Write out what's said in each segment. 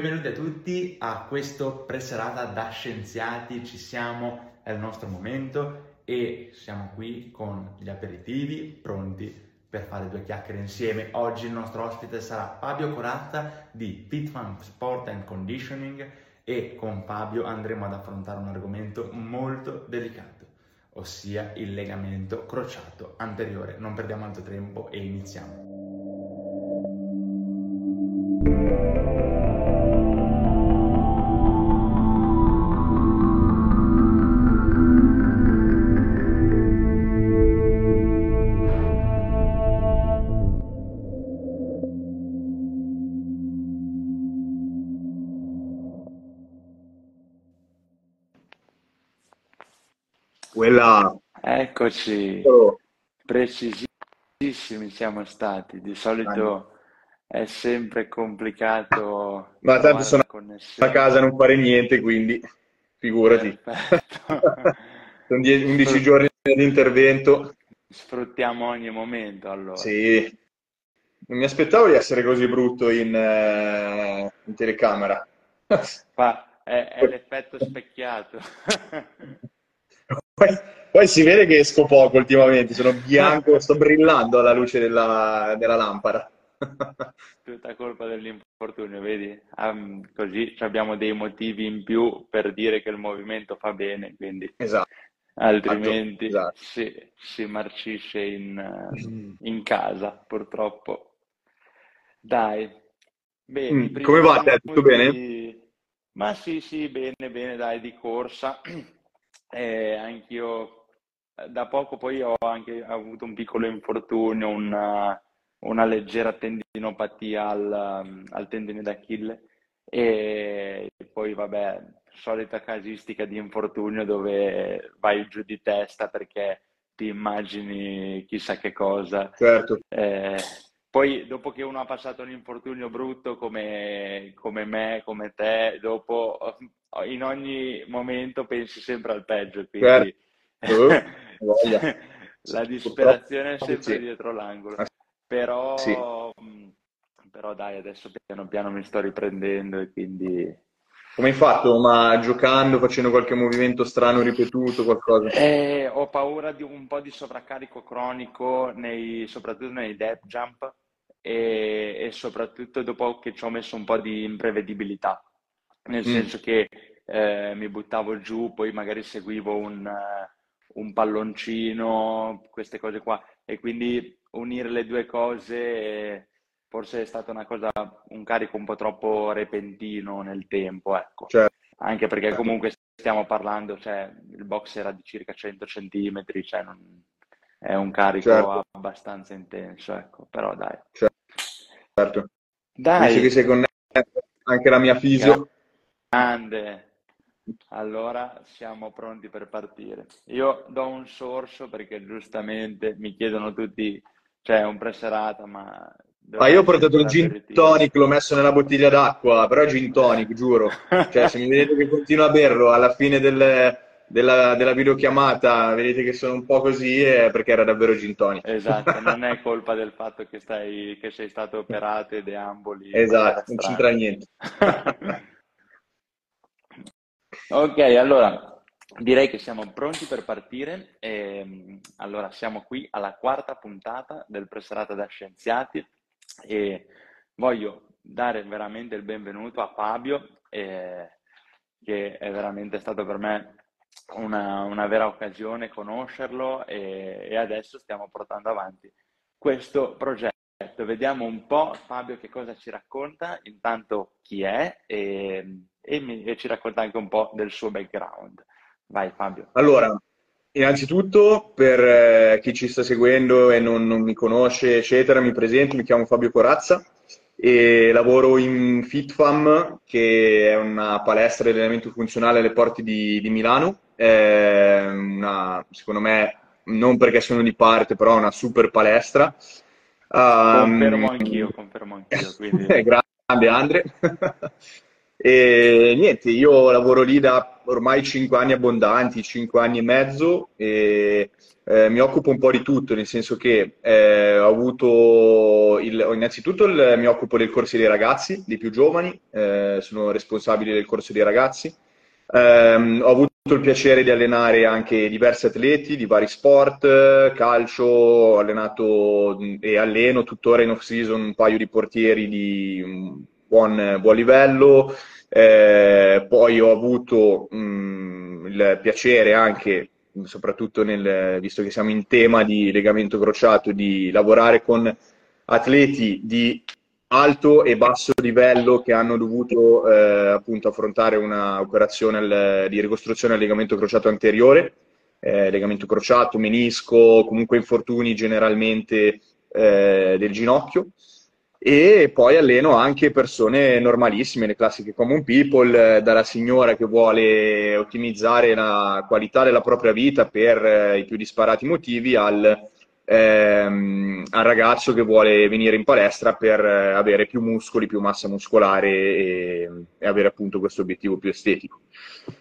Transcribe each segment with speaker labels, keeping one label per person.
Speaker 1: Benvenuti a tutti a questo preserata da scienziati, ci siamo, è il nostro momento e siamo qui con gli aperitivi pronti per fare due chiacchiere insieme. Oggi il nostro ospite sarà Fabio Corazza di Fitfam Sport and Conditioning e con Fabio andremo ad affrontare un argomento molto delicato, ossia il legamento crociato anteriore. Non perdiamo altro tempo e iniziamo.
Speaker 2: Eccoci, precisissimi siamo stati. Di solito è sempre complicato
Speaker 3: Ma tanto sono
Speaker 2: la
Speaker 3: a casa a
Speaker 2: connessione.
Speaker 3: non fare niente, quindi figurati. Sono die- 11
Speaker 2: Sfrut-
Speaker 3: giorni di intervento.
Speaker 2: Sfruttiamo ogni momento allora.
Speaker 3: Sì, non mi aspettavo di essere così brutto in, eh, in telecamera.
Speaker 2: Qua è, è l'effetto specchiato.
Speaker 3: Poi, si vede che esco poco ultimamente, sono bianco, sto brillando alla luce della, della lampada.
Speaker 2: Tutta colpa dell'infortunio, vedi? Ah, così abbiamo dei motivi in più per dire che il movimento fa bene, quindi
Speaker 3: Esatto,
Speaker 2: altrimenti
Speaker 3: esatto.
Speaker 2: si, si marcisce in, eh, in casa, purtroppo. Dai, bene,
Speaker 3: Mm, Come va te? Tutto bene?
Speaker 2: minuti... Ma sì, sì, bene, bene, dai, di corsa. Eh, anch'io da poco poi ho anche avuto un piccolo infortunio, una, una leggera tendinopatia al, um, al tendine d'Achille e poi vabbè, solita casistica di infortunio dove vai giù di testa perché ti immagini chissà che cosa.
Speaker 3: Certo,
Speaker 2: Eh, poi dopo che uno ha passato un infortunio brutto come, come me, come te, dopo eh, in ogni momento pensi sempre al peggio,
Speaker 3: certo,
Speaker 2: quindi
Speaker 3: Eh, voglia.
Speaker 2: la disperazione è sempre
Speaker 3: sì.
Speaker 2: dietro l'angolo.
Speaker 3: Ah, Sì.
Speaker 2: Però, mh, però dai, adesso piano piano mi sto riprendendo e quindi
Speaker 3: Come hai fatto? Ma giocando, facendo qualche movimento strano ripetuto, qualcosa?
Speaker 2: Eh, ho paura di un po' di sovraccarico cronico nei, soprattutto nei depth jump e, e soprattutto dopo che ci ho messo un po' di imprevedibilità, nel
Speaker 3: Mm,
Speaker 2: senso che eh, mi buttavo giù, poi magari seguivo un, eh, un palloncino, queste cose qua, e quindi unire le due cose forse è stata una cosa, un carico un po' troppo repentino nel tempo, ecco.
Speaker 3: certo,
Speaker 2: Anche perché comunque stiamo parlando, cioè il box era di circa 100 centimetri, cioè non- è un carico
Speaker 3: certo,
Speaker 2: abbastanza intenso, ecco, però dai.
Speaker 3: certo. Visto che
Speaker 2: Dai,
Speaker 3: sei connesso, anche la mia fisio.
Speaker 2: grande. Allora siamo pronti per partire. Io do un sorso perché giustamente mi chiedono tutti, cioè un preserata, ma
Speaker 3: Ma io ho portato il gin tonic, l'ho messo nella bottiglia d'acqua, però è gin tonic, giuro. Cioè, se mi vedete che continuo a berlo alla fine del- della, della videochiamata, vedete che sono un po' così, è perché era davvero gin tonic.
Speaker 2: Esatto, non è colpa del fatto che stai, che sei stato operato e deamboli
Speaker 3: Esatto, non c'entra niente.
Speaker 2: Ok, allora direi che siamo pronti per partire. Ehm, allora, siamo qui alla quarta puntata del Presserata da Scienziati e voglio dare veramente il benvenuto a Fabio, eh, che è veramente stato per me una, una vera occasione conoscerlo e, e adesso stiamo portando avanti questo progetto. Vediamo un po' Fabio che cosa ci racconta, intanto chi è e, e mi- e ci racconta anche un po' del suo background. Vai Fabio.
Speaker 3: Allora, innanzitutto, per eh, chi ci sta seguendo e non, non mi conosce, eccetera, mi presento, mi chiamo Fabio Corazza e lavoro in FitFam, che è una palestra di allenamento funzionale alle porte di, di Milano. Una, secondo me, non perché sono di parte, però è una super palestra.
Speaker 2: Confermo
Speaker 3: Um,
Speaker 2: anch'io, confermo anch'io, quindi
Speaker 3: grande Andre. E niente, io lavoro lì da ormai 5 anni abbondanti, 5 anni e mezzo e eh, mi occupo un po' di tutto, nel senso che eh, ho avuto il, innanzitutto il, mi occupo del corso dei ragazzi, dei più giovani, eh, sono responsabile del corso dei ragazzi. Ehm, ho avuto il piacere di allenare anche diversi atleti di vari sport, calcio, ho allenato e alleno tuttora in off-season un paio di portieri di buon, buon livello. Eh, poi ho avuto mh, mm, il piacere anche soprattutto nel, visto che siamo in tema di legamento crociato, di lavorare con atleti di alto e basso livello che hanno dovuto eh, appunto affrontare un'operazione di ricostruzione al legamento crociato anteriore, eh, legamento crociato, menisco, comunque infortuni generalmente eh, del ginocchio e poi alleno anche persone normalissime, le classiche common people, eh, dalla signora che vuole ottimizzare la qualità della propria vita per eh, i più disparati motivi al, ehm, al, ragazzo che vuole venire in palestra per eh, avere più muscoli, più massa muscolare e, e avere appunto questo obiettivo più estetico.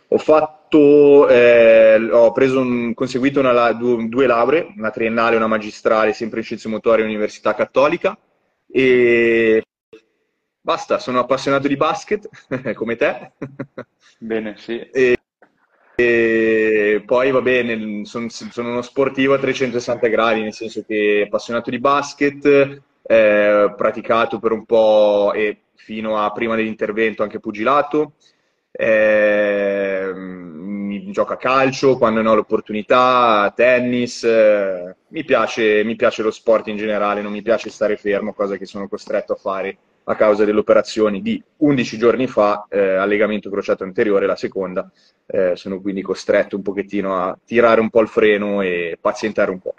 Speaker 3: Ho fatto, eh, ho un, conseguito una, due, due lauree, una triennale e una magistrale, sempre in scienze motorie all'Università Cattolica e basta, sono appassionato di basket, come te.
Speaker 2: Bene, sì.
Speaker 3: E, e poi va bene, sono, sono, uno sportivo a 360 gradi, nel senso che appassionato di basket, eh, praticato per un po' e fino a prima dell'intervento anche pugilato. Eh, gioco a calcio quando ne ho l'opportunità, tennis. Eh, mi, piace, mi piace lo sport in generale, non mi piace stare fermo, cosa che sono costretto a fare a causa delle operazioni di 11 giorni fa, eh, allegamento crociato anteriore, la seconda. Eh, sono quindi costretto un pochettino a tirare un po' il freno e pazientare un po'.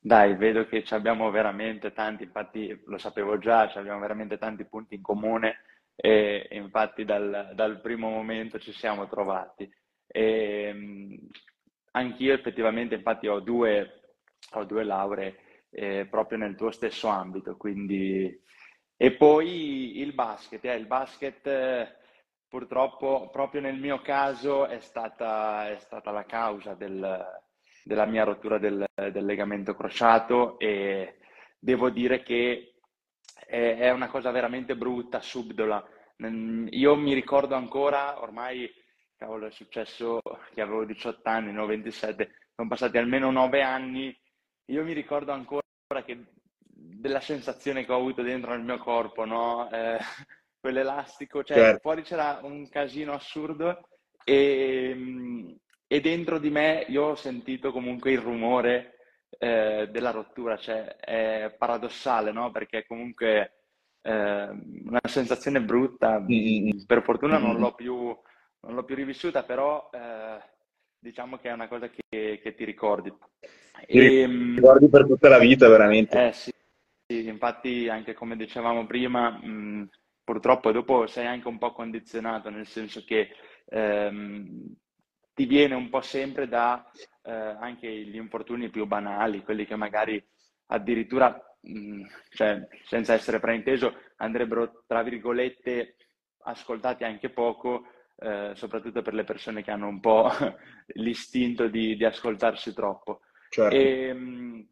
Speaker 2: Dai, vedo che abbiamo veramente tanti, infatti lo sapevo già, abbiamo veramente tanti punti in comune e infatti dal, dal primo momento ci siamo trovati. E, ehm, anch'io effettivamente, infatti, ho due, ho due lauree eh, proprio nel tuo stesso ambito, quindi... E poi il basket, eh, il basket purtroppo proprio nel mio caso è stata, è stata la causa del, della mia rottura del, del, legamento crociato e devo dire che è, è una cosa veramente brutta, subdola. Io mi ricordo ancora, ormai cavolo, è successo che avevo 18 anni, no, 27, sono passati almeno 9 anni. Io mi ricordo ancora che della sensazione che ho avuto dentro nel mio corpo, no? Eh, quell'elastico, cioè certo. fuori c'era un casino assurdo e, e, dentro di me io ho sentito comunque il rumore eh, della rottura, cioè è paradossale, no? Perché comunque eh, una sensazione brutta, mm-hmm. per fortuna non l'ho più non l'ho più rivissuta, però eh, diciamo che è una cosa che, che ti ricordi.
Speaker 3: Ti e, ehm, ricordi per tutta la vita, veramente.
Speaker 2: Eh sì, sì infatti anche come dicevamo prima, mh, purtroppo dopo sei anche un po' condizionato, nel senso che ehm, ti viene un po' sempre da eh, anche gli infortuni più banali, quelli che magari addirittura, mh, cioè, senza essere frainteso, andrebbero, tra virgolette, ascoltati anche poco, eh, soprattutto per le persone che hanno un po' l'istinto di, di ascoltarsi troppo. Certo. E, ehm,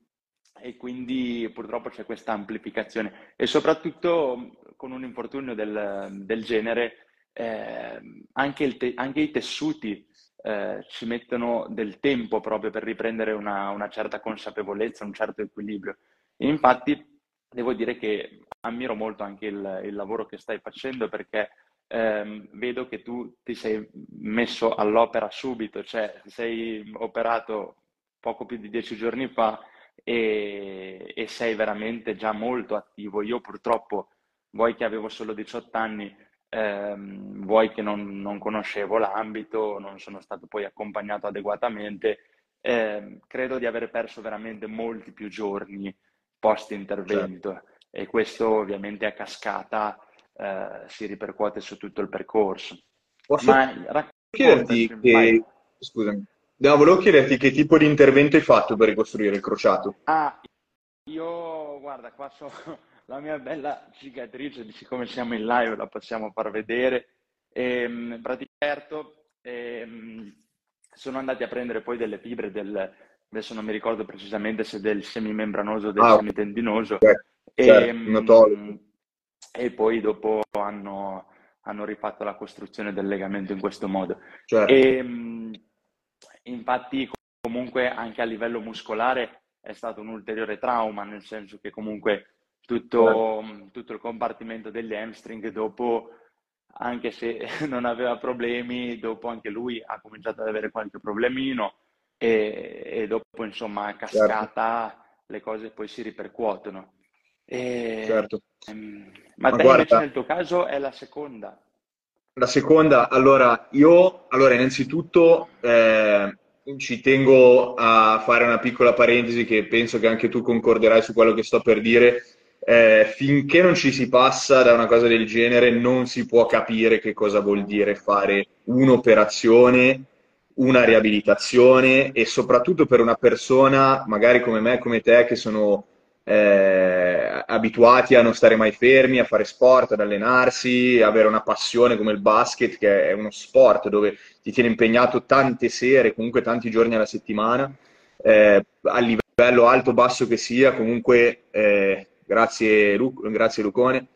Speaker 2: e, quindi purtroppo c'è questa amplificazione e soprattutto con un infortunio del, del genere eh, anche, te, anche, i tessuti eh, ci mettono del tempo proprio per riprendere una, una certa consapevolezza, un certo equilibrio. E infatti devo dire che ammiro molto anche il, il lavoro che stai facendo perché ehm, vedo che tu ti sei messo all'opera subito, cioè sei operato poco più di dieci giorni fa e, e sei veramente già molto attivo. Io purtroppo, vuoi che avevo solo 18 anni, ehm, vuoi che non, non, conoscevo l'ambito, non sono stato poi accompagnato adeguatamente, eh, credo di aver perso veramente molti più giorni post intervento certo. e questo ovviamente a cascata eh, si ripercuote su tutto il percorso.
Speaker 3: Posso Ma chiederti che... Scusami. No, volevo chiederti che tipo di intervento hai fatto per ricostruire il crociato.
Speaker 2: Ah, io, guarda, qua so la mia bella cicatrice, siccome siamo in live la possiamo far vedere. E, ehm, praticamente, ehm, sono andati a prendere poi delle fibre del, adesso non mi ricordo precisamente se del semimembranoso o del ah, semitendinoso,
Speaker 3: certo, e, certo,
Speaker 2: e, poi dopo hanno, hanno, rifatto la costruzione del legamento in questo modo. Certo. E, infatti comunque anche a livello muscolare è stato un ulteriore trauma, nel senso che comunque tutto, certo. tutto il compartimento degli hamstring dopo anche se non aveva problemi, dopo anche lui ha cominciato ad avere qualche problemino e, e dopo insomma a cascata certo. le cose poi si ripercuotono. E,
Speaker 3: certo.
Speaker 2: Ehm, ma, ma te guarda, invece nel tuo caso è la seconda?
Speaker 3: La seconda, allora io, allora innanzitutto eh, ci tengo a fare una piccola parentesi che penso che anche tu concorderai su quello che sto per dire eh, finché non ci si passa da una cosa del genere non si può capire che cosa vuol dire fare un'operazione, una riabilitazione e soprattutto per una persona, magari come me, come te, che sono eh, abituati a non stare mai fermi, a fare sport, ad allenarsi, avere una passione come il basket, che è uno sport dove ti tiene impegnato tante sere, comunque tanti giorni alla settimana, eh, a livello alto o basso che sia, comunque eh, grazie, Lu- grazie Lucone.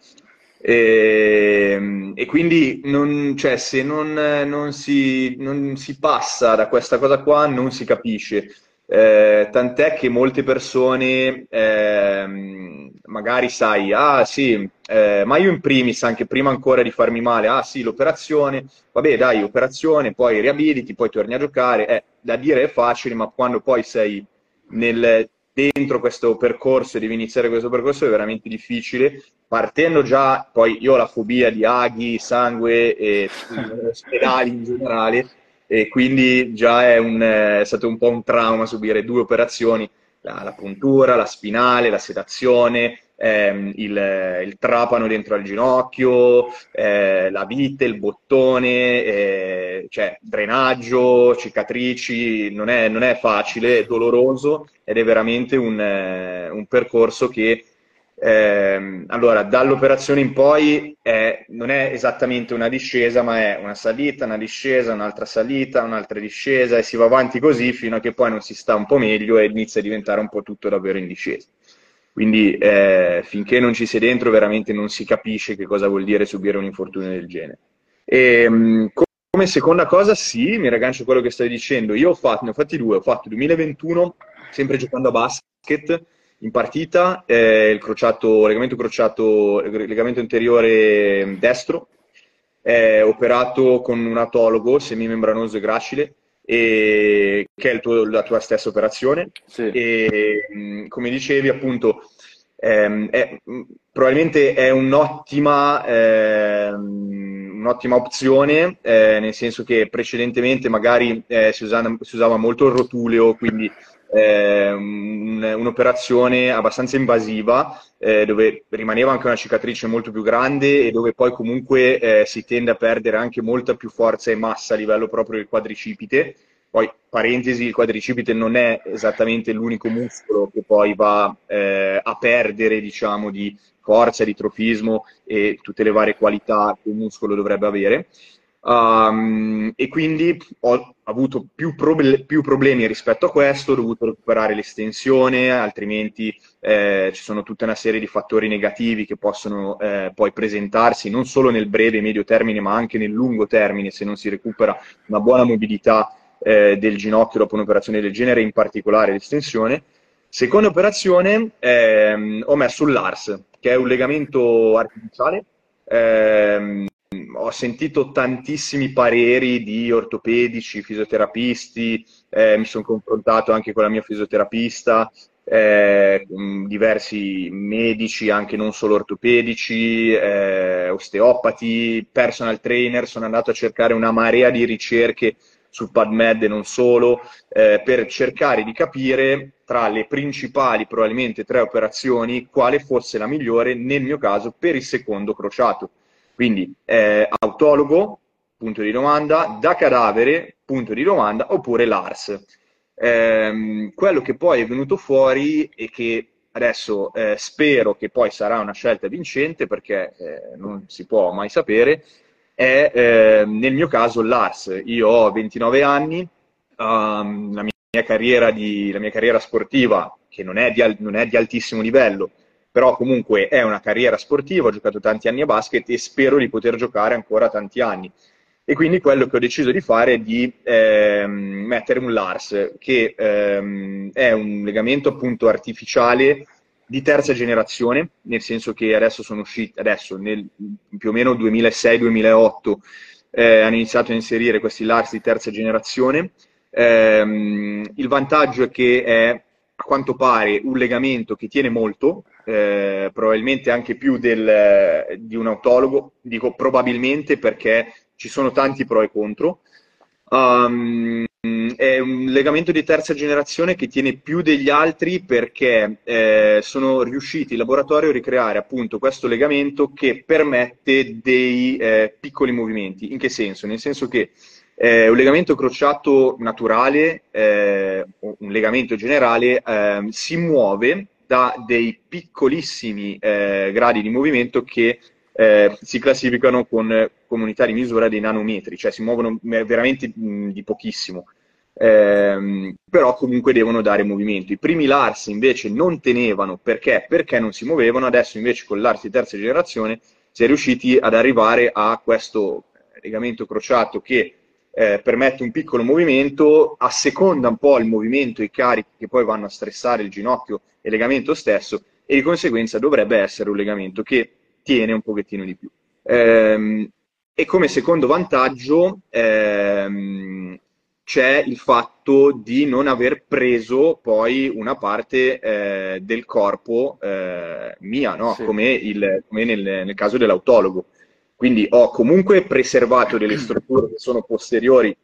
Speaker 3: E, ehm, e, quindi non, cioè, se non, non, si, non, si, passa da questa cosa qua non si capisce. Eh, tant'è che molte persone eh, magari sai, ah sì, eh, ma io in primis, anche prima ancora di farmi male, ah sì, l'operazione, vabbè dai, operazione, poi riabiliti, poi torni a giocare, eh, da dire è facile, ma quando poi sei nel dentro questo percorso e devi iniziare questo percorso è veramente difficile. Partendo già, poi io ho la fobia di aghi, sangue e ospedali in generale, e quindi già è, un, è, stato un po' un trauma subire due operazioni, la, la puntura, la spinale, la sedazione, ehm, il, il, trapano dentro al ginocchio, eh, la vite, il bottone, eh, cioè drenaggio, cicatrici, non è, non è, facile, è doloroso ed è veramente un, eh, un percorso che eh, allora, dall'operazione in poi è, non è esattamente una discesa, ma è una salita, una discesa, un'altra salita, un'altra discesa e si va avanti così fino a che poi non si sta un po' meglio e inizia a diventare un po' tutto davvero in discesa. Quindi eh, finché non ci sei dentro veramente non si capisce che cosa vuol dire subire un infortunio del genere. E, ehm, come seconda cosa, sì, mi raggancio a quello che stai dicendo. Io ho fatto, ne ho fatti due, ho fatto 2021, sempre giocando a basket, in partita, eh, il crociato, legamento crociato, legamento anteriore destro, eh, operato con un atologo semimembranoso e gracile, e, che è tuo, la tua stessa operazione. Sì. E come dicevi, appunto, ehm, è, probabilmente è un'ottima, ehm, un'ottima opzione, eh, nel senso che precedentemente magari eh, si, usava, si, usava, molto il rotuleo, quindi eh, un, un'operazione abbastanza invasiva eh, dove rimaneva anche una cicatrice molto più grande e dove poi comunque eh, si tende a perdere anche molta più forza e massa a livello proprio del quadricipite. Poi, parentesi, il quadricipite non è esattamente l'unico muscolo che poi va eh, a perdere, diciamo, di forza, di trofismo e tutte le varie qualità che un muscolo dovrebbe avere. Um, e quindi ho avuto più, proble- più, problemi rispetto a questo, ho dovuto recuperare l'estensione, altrimenti eh, ci sono tutta una serie di fattori negativi che possono eh, poi presentarsi non solo nel breve e medio termine, ma anche nel lungo termine se non si recupera una buona mobilità eh, del ginocchio dopo un'operazione del genere, in particolare l'estensione. Seconda operazione, ehm, ho messo l'ARS, che è un legamento artificiale. Ehm, ho sentito tantissimi pareri di ortopedici, fisioterapisti, eh, mi sono confrontato anche con la mia fisioterapista, eh, diversi medici, anche non solo ortopedici, eh, osteopati, personal trainer, sono andato a cercare una marea di ricerche su PubMed e non solo, eh, per cercare di capire tra le principali, probabilmente tre operazioni, quale fosse la migliore nel mio caso per il secondo crociato. Quindi eh, autologo, punto di domanda, da cadavere, punto di domanda, oppure l'ARS. Eh, quello che poi è venuto fuori e che adesso eh, spero che poi sarà una scelta vincente perché eh, non si può mai sapere, è eh, nel mio caso l'ARS. Io ho 29 anni, um, la, mia carriera di, la mia carriera sportiva, che non è, di, non è di altissimo livello, però comunque è una carriera sportiva, ho giocato tanti anni a basket e spero di poter giocare ancora tanti anni. E quindi quello che ho deciso di fare è di ehm, mettere un LARS, che ehm, è un legamento appunto artificiale di terza generazione, nel senso che adesso sono usciti, adesso nel più o meno 2006-2008 eh, hanno iniziato a inserire questi LARS di terza generazione. Eh, il vantaggio è che è a quanto pare un legamento che tiene molto, eh, probabilmente anche più del, di un autologo, dico probabilmente perché ci sono tanti pro e contro. Um, è un legamento di terza generazione che tiene più degli altri perché eh, sono riusciti in laboratorio a ricreare appunto questo legamento che permette dei eh, piccoli movimenti. In che senso? Nel senso che eh, un legamento crociato naturale, eh, un legamento generale, ehm, si muove da dei piccolissimi eh, gradi di movimento che eh, si classificano con comunità di misura dei nanometri, cioè si muovono veramente mh, di pochissimo. Eh, però comunque devono dare movimento. I primi LARS invece non tenevano perché? Perché non si muovevano, adesso invece con l'ARS di terza generazione si è riusciti ad arrivare a questo legamento crociato che eh, permette un piccolo movimento, asseconda un po' il movimento, i carichi che poi vanno a stressare il ginocchio e il legamento stesso e di conseguenza dovrebbe essere un legamento che tiene un pochettino di più. Ehm, e come secondo vantaggio ehm, c'è il fatto di non aver preso poi una parte eh, del corpo eh, mia, no? sì. come, il, come nel, nel, caso dell'autologo. Quindi ho comunque preservato delle strutture che sono posteriori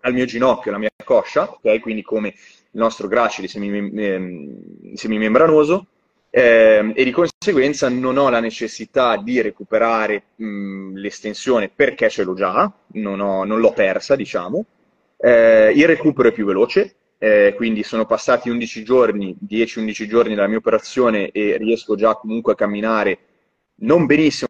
Speaker 3: al mio ginocchio, alla mia coscia, okay? quindi come il nostro gracile semimem- semimembranoso, eh, e di conseguenza non ho la necessità di recuperare mh, l'estensione perché ce l'ho già, non, ho, non l'ho persa, diciamo. Eh, il recupero è più veloce, eh, quindi sono passati 11 giorni, 10-11 giorni dalla mia operazione e riesco già comunque a camminare non benissimo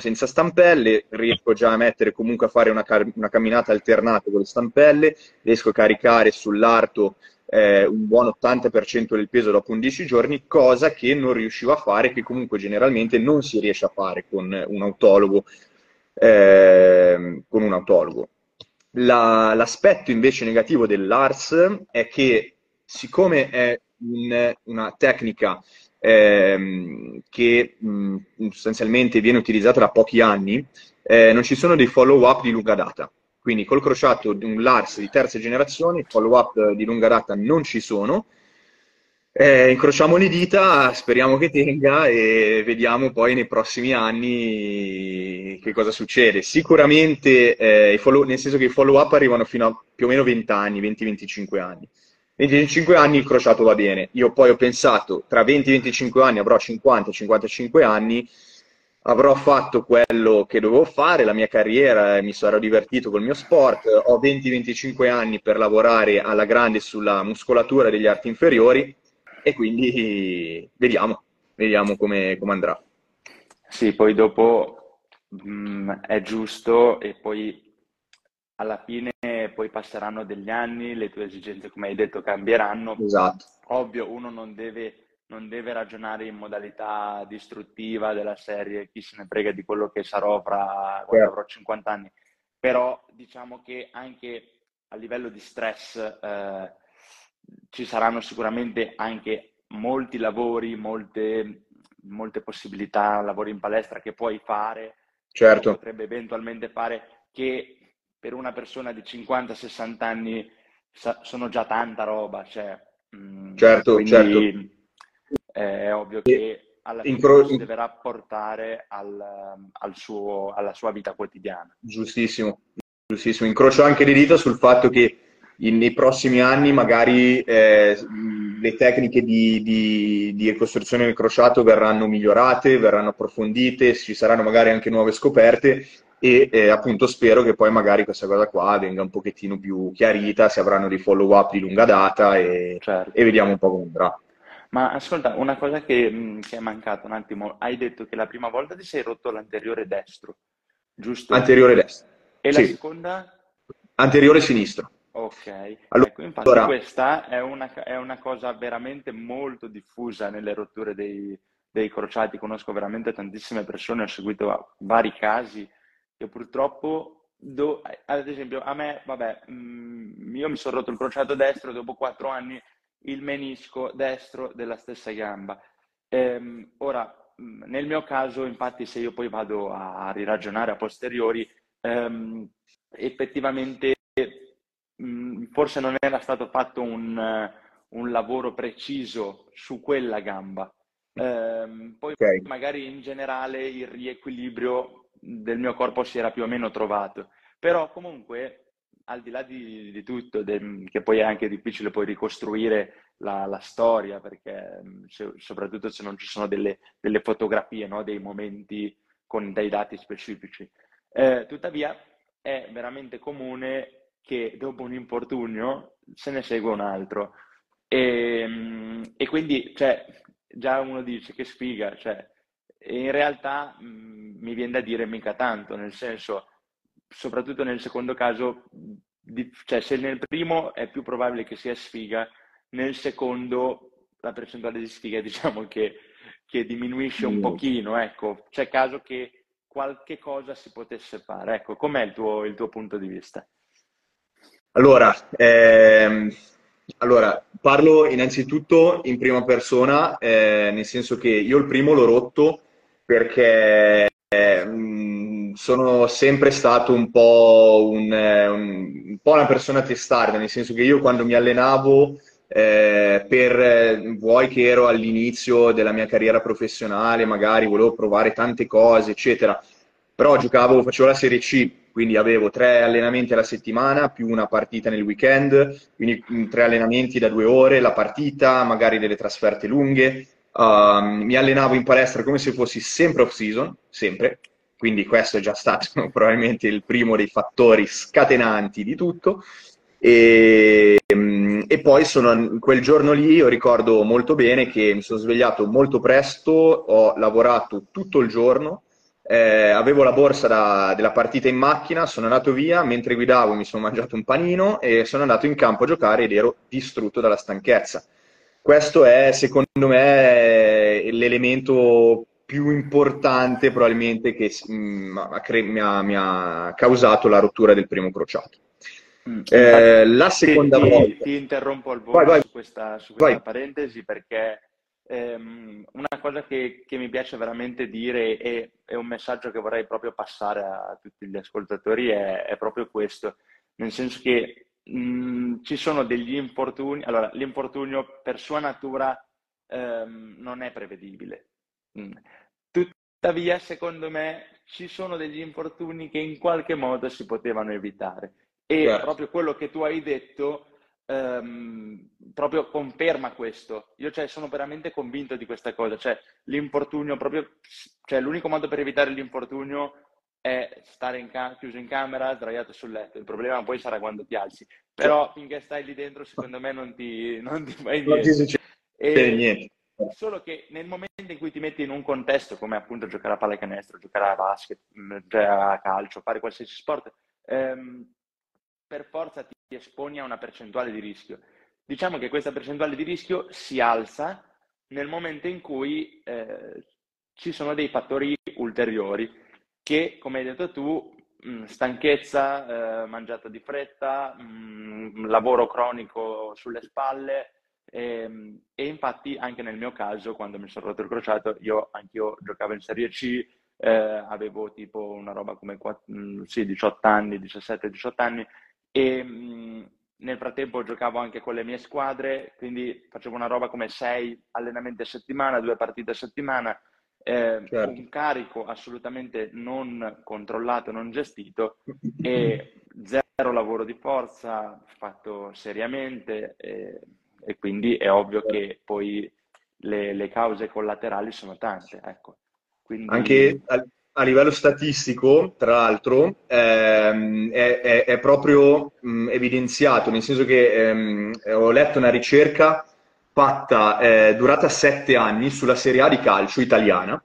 Speaker 3: senza stampelle, riesco già a mettere comunque a fare una, una camminata alternata con le stampelle, riesco a caricare sull'arto eh, un buon 80% del peso dopo 11 giorni, cosa che non riuscivo a fare, che comunque generalmente non si riesce a fare con un autologo. Eh, con un autologo. La, l'aspetto invece negativo dell'ARS è che siccome è un, una tecnica ehm, che mh, sostanzialmente viene utilizzata da pochi anni, eh, non ci sono dei follow-up di lunga data. Quindi col crociato di un Lars di terza generazione, follow-up di lunga data non ci sono. Eh, incrociamo le dita, speriamo che tenga e vediamo poi nei prossimi anni che cosa succede. Sicuramente, eh, follow, nel senso che i follow-up arrivano fino a più o meno 20 anni, 20-25 anni. 20-25 anni il crociato va bene. Io poi ho pensato, tra 20-25 anni avrò 50-55 anni, avrò fatto quello che dovevo fare, la mia carriera, mi sarò divertito col mio sport, ho 20-25 anni per lavorare alla grande sulla muscolatura degli arti inferiori e quindi vediamo, vediamo come, come andrà.
Speaker 2: Sì, poi dopo mh, mm, è giusto e poi alla fine poi passeranno degli anni, le tue esigenze, come hai detto, cambieranno.
Speaker 3: Esatto.
Speaker 2: Ovvio, uno non deve non deve ragionare in modalità distruttiva della serie chi se ne frega di quello che sarò fra quando avrò 50 anni. Però diciamo che anche a livello di stress eh, ci saranno sicuramente anche molti lavori, molte, molte possibilità, lavori in palestra che puoi fare,
Speaker 3: certo.
Speaker 2: potrebbe eventualmente fare che per una persona di 50-60 anni sono già tanta roba. Cioè,
Speaker 3: mm, certo, quindi, certo
Speaker 2: è ovvio che alla fine Incro... si deve rapportare al, al suo, alla sua vita quotidiana.
Speaker 3: Giustissimo, giustissimo. Incrocio anche le dita sul fatto che in, nei prossimi anni magari eh, le tecniche di, di, di ricostruzione del crociato verranno migliorate, verranno approfondite, ci saranno magari anche nuove scoperte e eh, appunto spero che poi magari questa cosa qua venga un pochettino più chiarita, si avranno dei follow up di lunga data e, certo. e vediamo un po' come andrà.
Speaker 2: Ma ascolta, una cosa che, che è mancata un attimo, hai detto che la prima volta ti sei rotto l'anteriore destro. giusto?
Speaker 3: Anteriore destro.
Speaker 2: E sì. la seconda?
Speaker 3: Anteriore sinistro.
Speaker 2: Ok, allora, ecco, infatti allora... questa è una, è una, cosa veramente molto diffusa nelle rotture dei, dei crociati. Conosco veramente tantissime persone, ho seguito vari casi che purtroppo, do, ad esempio, a me, vabbè, mh, mm, io mi sono rotto il crociato destro dopo quattro anni il menisco destro della stessa gamba. Ehm, ora, mm, nel mio caso, infatti, se io poi vado a riragionare a posteriori, ehm, effettivamente mh, forse non era stato fatto un, un, lavoro preciso su quella gamba. Ehm, poi okay. magari in generale il riequilibrio del mio corpo si era più o meno trovato. Però comunque al di là di, di tutto, de, che poi è anche difficile poi ricostruire la, la storia, perché se, soprattutto se non ci sono delle, delle fotografie, no? dei momenti con dei dati specifici. Eh, tuttavia è veramente comune che dopo un infortunio se ne segue un altro. E, e quindi, cioè, già uno dice che sfiga, cioè, in realtà mh, mm, mi viene da dire mica tanto, nel senso soprattutto nel secondo caso, di, cioè se nel primo è più probabile che sia sfiga, nel secondo la percentuale di sfiga diciamo che, che diminuisce un mm. pochino, ecco, c'è caso che qualche cosa si potesse fare, ecco, com'è il tuo, il tuo punto di vista?
Speaker 3: Allora, ehm, allora, parlo innanzitutto in prima persona, eh, nel senso che io il primo l'ho rotto perché eh, sono sempre stato un po', un, eh, un, un po', una persona testarda, nel senso che io quando mi allenavo, eh, per, eh, vuoi che ero all'inizio della mia carriera professionale, magari volevo provare tante cose, eccetera, però giocavo, facevo la Serie C, quindi avevo tre allenamenti alla settimana più una partita nel weekend, quindi mm, tre allenamenti da due ore, la partita, magari delle trasferte lunghe. Uh, mi allenavo in palestra come se fossi sempre off season, sempre, quindi questo è già stato probabilmente il primo dei fattori scatenanti di tutto. E, e, poi sono, quel giorno lì io ricordo molto bene che mi sono svegliato molto presto, ho lavorato tutto il giorno, eh, avevo la borsa da, della partita in macchina, sono andato via, mentre guidavo mi sono mangiato un panino e sono andato in campo a giocare ed ero distrutto dalla stanchezza. Questo è secondo me l'elemento più importante probabilmente che mm, mi, ha, mi, ha, causato la rottura del primo crociato.
Speaker 2: Mm, eh, la seconda ti, volta... Ti interrompo al volo vai, vai. su questa, su questa parentesi perché ehm, una cosa che, che, mi piace veramente dire e è un messaggio che vorrei proprio passare a tutti gli ascoltatori è, è proprio questo, nel senso che mm, ci sono degli infortuni, allora l'infortunio per sua natura ehm, non è prevedibile. Mm. Tuttavia, secondo me, ci sono degli infortuni che in qualche modo si potevano evitare. E certo. proprio quello che tu hai detto ehm, proprio conferma questo. Io cioè, sono veramente convinto di questa cosa. Cioè, l'infortunio, proprio, cioè, l'unico modo per evitare l'infortunio è stare in ca- chiuso in camera, sdraiato sul letto. Il problema poi sarà quando ti alzi. Però finché stai lì dentro, secondo me non ti, non ti fai niente. Non ti succede niente. Solo che nel momento in cui ti metti in un contesto come appunto giocare a pallacanestro, giocare a basket, mm, a calcio, fare qualsiasi sport, ehm, per forza ti esponi a una percentuale di rischio. Diciamo che questa percentuale di rischio si alza nel momento in cui eh, ci sono dei fattori ulteriori che, come hai detto tu, mm, stanchezza, eh, mangiata di fretta, mh, mm, lavoro cronico sulle spalle, e, ehm, e, infatti anche nel mio caso, quando mi sono rotto il crociato, io anch'io giocavo in Serie C, eh, avevo tipo una roba come 4, mm, sì, 18 anni, 17-18 anni e mh, nel frattempo giocavo anche con le mie squadre, quindi facevo una roba come 6 allenamenti a settimana, due partite a settimana, eh, certo. un carico assolutamente non controllato, non gestito e zero lavoro di forza fatto seriamente. Eh, e quindi è ovvio che poi le, le cause collaterali sono tante. Ecco. Quindi...
Speaker 3: Anche a, a, livello statistico, tra l'altro, ehm, è, è, è, proprio mh, evidenziato, nel senso che ehm, ho letto una ricerca fatta eh, durata sette anni sulla Serie A di calcio italiana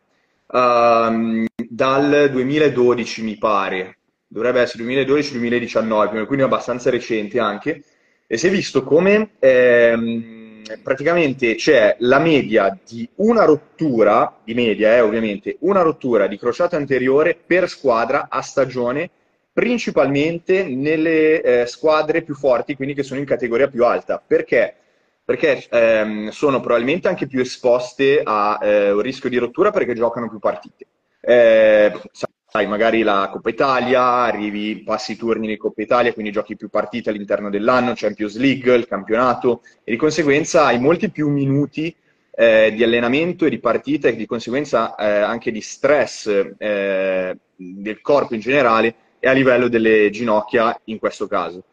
Speaker 3: uh, dal 2012 mi pare, dovrebbe essere 2012-2019, quindi abbastanza recente anche, e si è visto come ehm, praticamente c'è la media di una rottura, di media eh, ovviamente, una rottura di crociato anteriore per squadra a stagione, principalmente nelle eh, squadre più forti, quindi che sono in categoria più alta. Perché? Perché ehm, sono probabilmente anche più esposte a eh, un rischio di rottura perché giocano più partite. Eh, sai, magari la Coppa Italia, arrivi, passi i turni in Coppa Italia, quindi giochi più partite all'interno dell'anno, Champions League, il campionato, e di conseguenza hai molti più minuti eh, di allenamento e di partita e di conseguenza eh, anche di stress eh, del corpo in generale e a livello delle ginocchia in questo caso.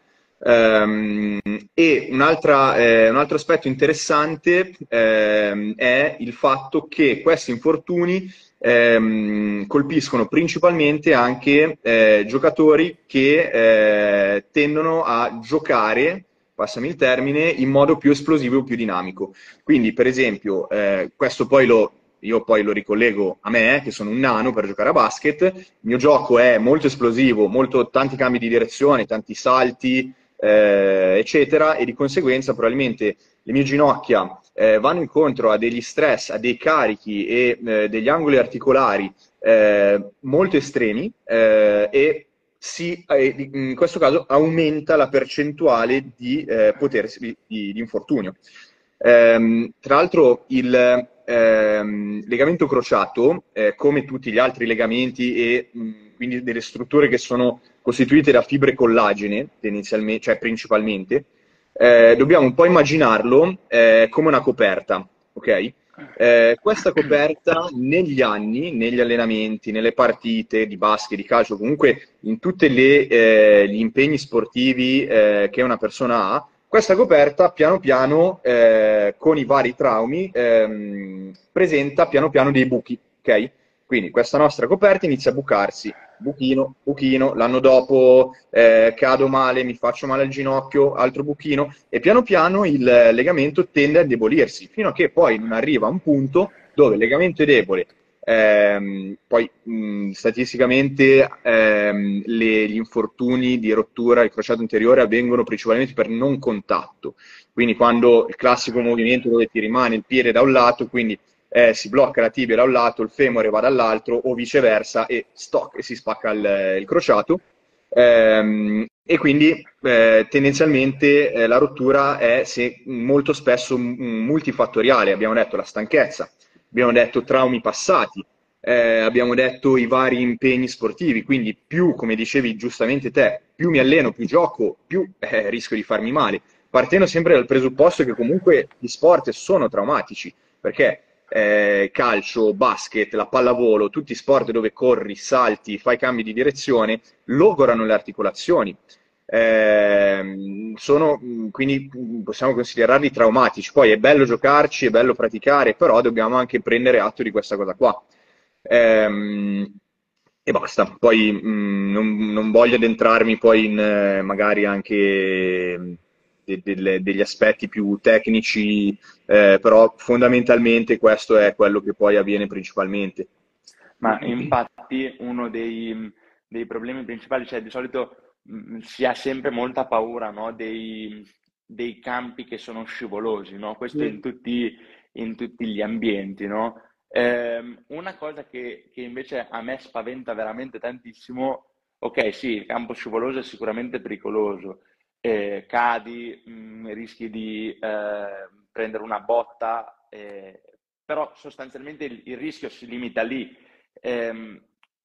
Speaker 3: Um, e eh, un altro aspetto interessante um, è il fatto che questi infortuni ehm, colpiscono principalmente anche eh, giocatori che eh, tendono a giocare, passami il termine, in modo più esplosivo o più dinamico. Quindi, per esempio, eh, questo poi lo, io poi lo ricollego a me, che sono un nano per giocare a basket, il mio gioco è molto esplosivo, molto, tanti cambi di direzione, tanti salti, eh, eccetera, e di conseguenza probabilmente le mie ginocchia eh, vanno incontro a degli stress, a dei carichi e eh, degli angoli articolari eh, molto estremi eh, e si, eh, in questo caso aumenta la percentuale di potersi di, di infortunio. Ehm, tra l'altro il ehm, legamento crociato, come tutti gli altri legamenti e mh, quindi delle strutture che sono costituite da fibre collagene, tendenzialmente, cioè principalmente, eh, dobbiamo un po' immaginarlo eh, come una coperta, ok? Eh, questa coperta negli anni, negli allenamenti, nelle partite di basket, di calcio, comunque in tutti eh, gli impegni sportivi eh, che una persona ha, questa coperta piano piano, eh, con i vari traumi, ehm, presenta piano piano dei buchi, ok? Quindi questa nostra coperta inizia a bucarsi buchino, buchino, l'anno dopo eh, cado male, mi faccio male al ginocchio, altro buchino e piano piano il legamento tende a indebolirsi fino a che poi non arriva a un punto dove il legamento è debole. Ehm, poi mh, statisticamente ehm, le, gli infortuni di rottura del crociato anteriore avvengono principalmente per non contatto, quindi quando il classico movimento dove ti rimane il piede da un lato, quindi eh, si blocca la tibia da un lato, il femore va dall'altro o viceversa e, stock, e si spacca il, il crociato. Ehm, e quindi eh, tendenzialmente eh, la rottura è se, molto spesso multifattoriale, abbiamo detto la stanchezza, abbiamo detto traumi passati, eh, abbiamo detto i vari impegni sportivi, quindi più, come dicevi giustamente te, più mi alleno, più gioco, più eh, rischio di farmi male, partendo sempre dal presupposto che comunque gli sport sono traumatici, perché eh, calcio, basket, la pallavolo, tutti i sport dove corri, salti, fai cambi di direzione, logorano le articolazioni. Eh, sono, quindi possiamo considerarli traumatici. Poi è bello giocarci, è bello praticare, però dobbiamo anche prendere atto di questa cosa qua. Eh, e basta. Poi mh, non, non, voglio addentrarmi poi in eh, magari anche de, de, degli aspetti più tecnici, eh, però fondamentalmente questo è quello che poi avviene principalmente.
Speaker 2: Ma infatti uno dei, dei problemi principali, cioè di solito mh, si ha sempre molta paura no? dei, dei, campi che sono scivolosi, no? questo mm. in, tutti, in, tutti, gli ambienti. No? Eh, una cosa che, che invece a me spaventa veramente tantissimo, ok sì, il campo scivoloso è sicuramente pericoloso, eh, cadi, mh, mm, rischi di eh, prendere una botta, eh, però sostanzialmente il, il, rischio si limita lì. Ehm,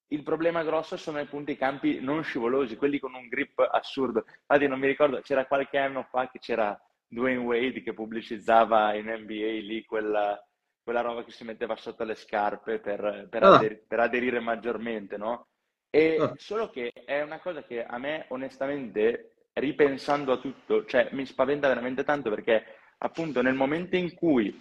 Speaker 2: il problema grosso sono appunto i campi non scivolosi, quelli con un grip assurdo. Infatti non mi ricordo, c'era qualche anno fa che c'era Dwayne Wade che pubblicizzava in NBA lì quella, quella roba che si metteva sotto le scarpe per, per, ah. ader- per aderire maggiormente, no? E ah. solo che è una cosa che a me onestamente ripensando a tutto, cioè mi spaventa veramente tanto perché appunto nel momento in cui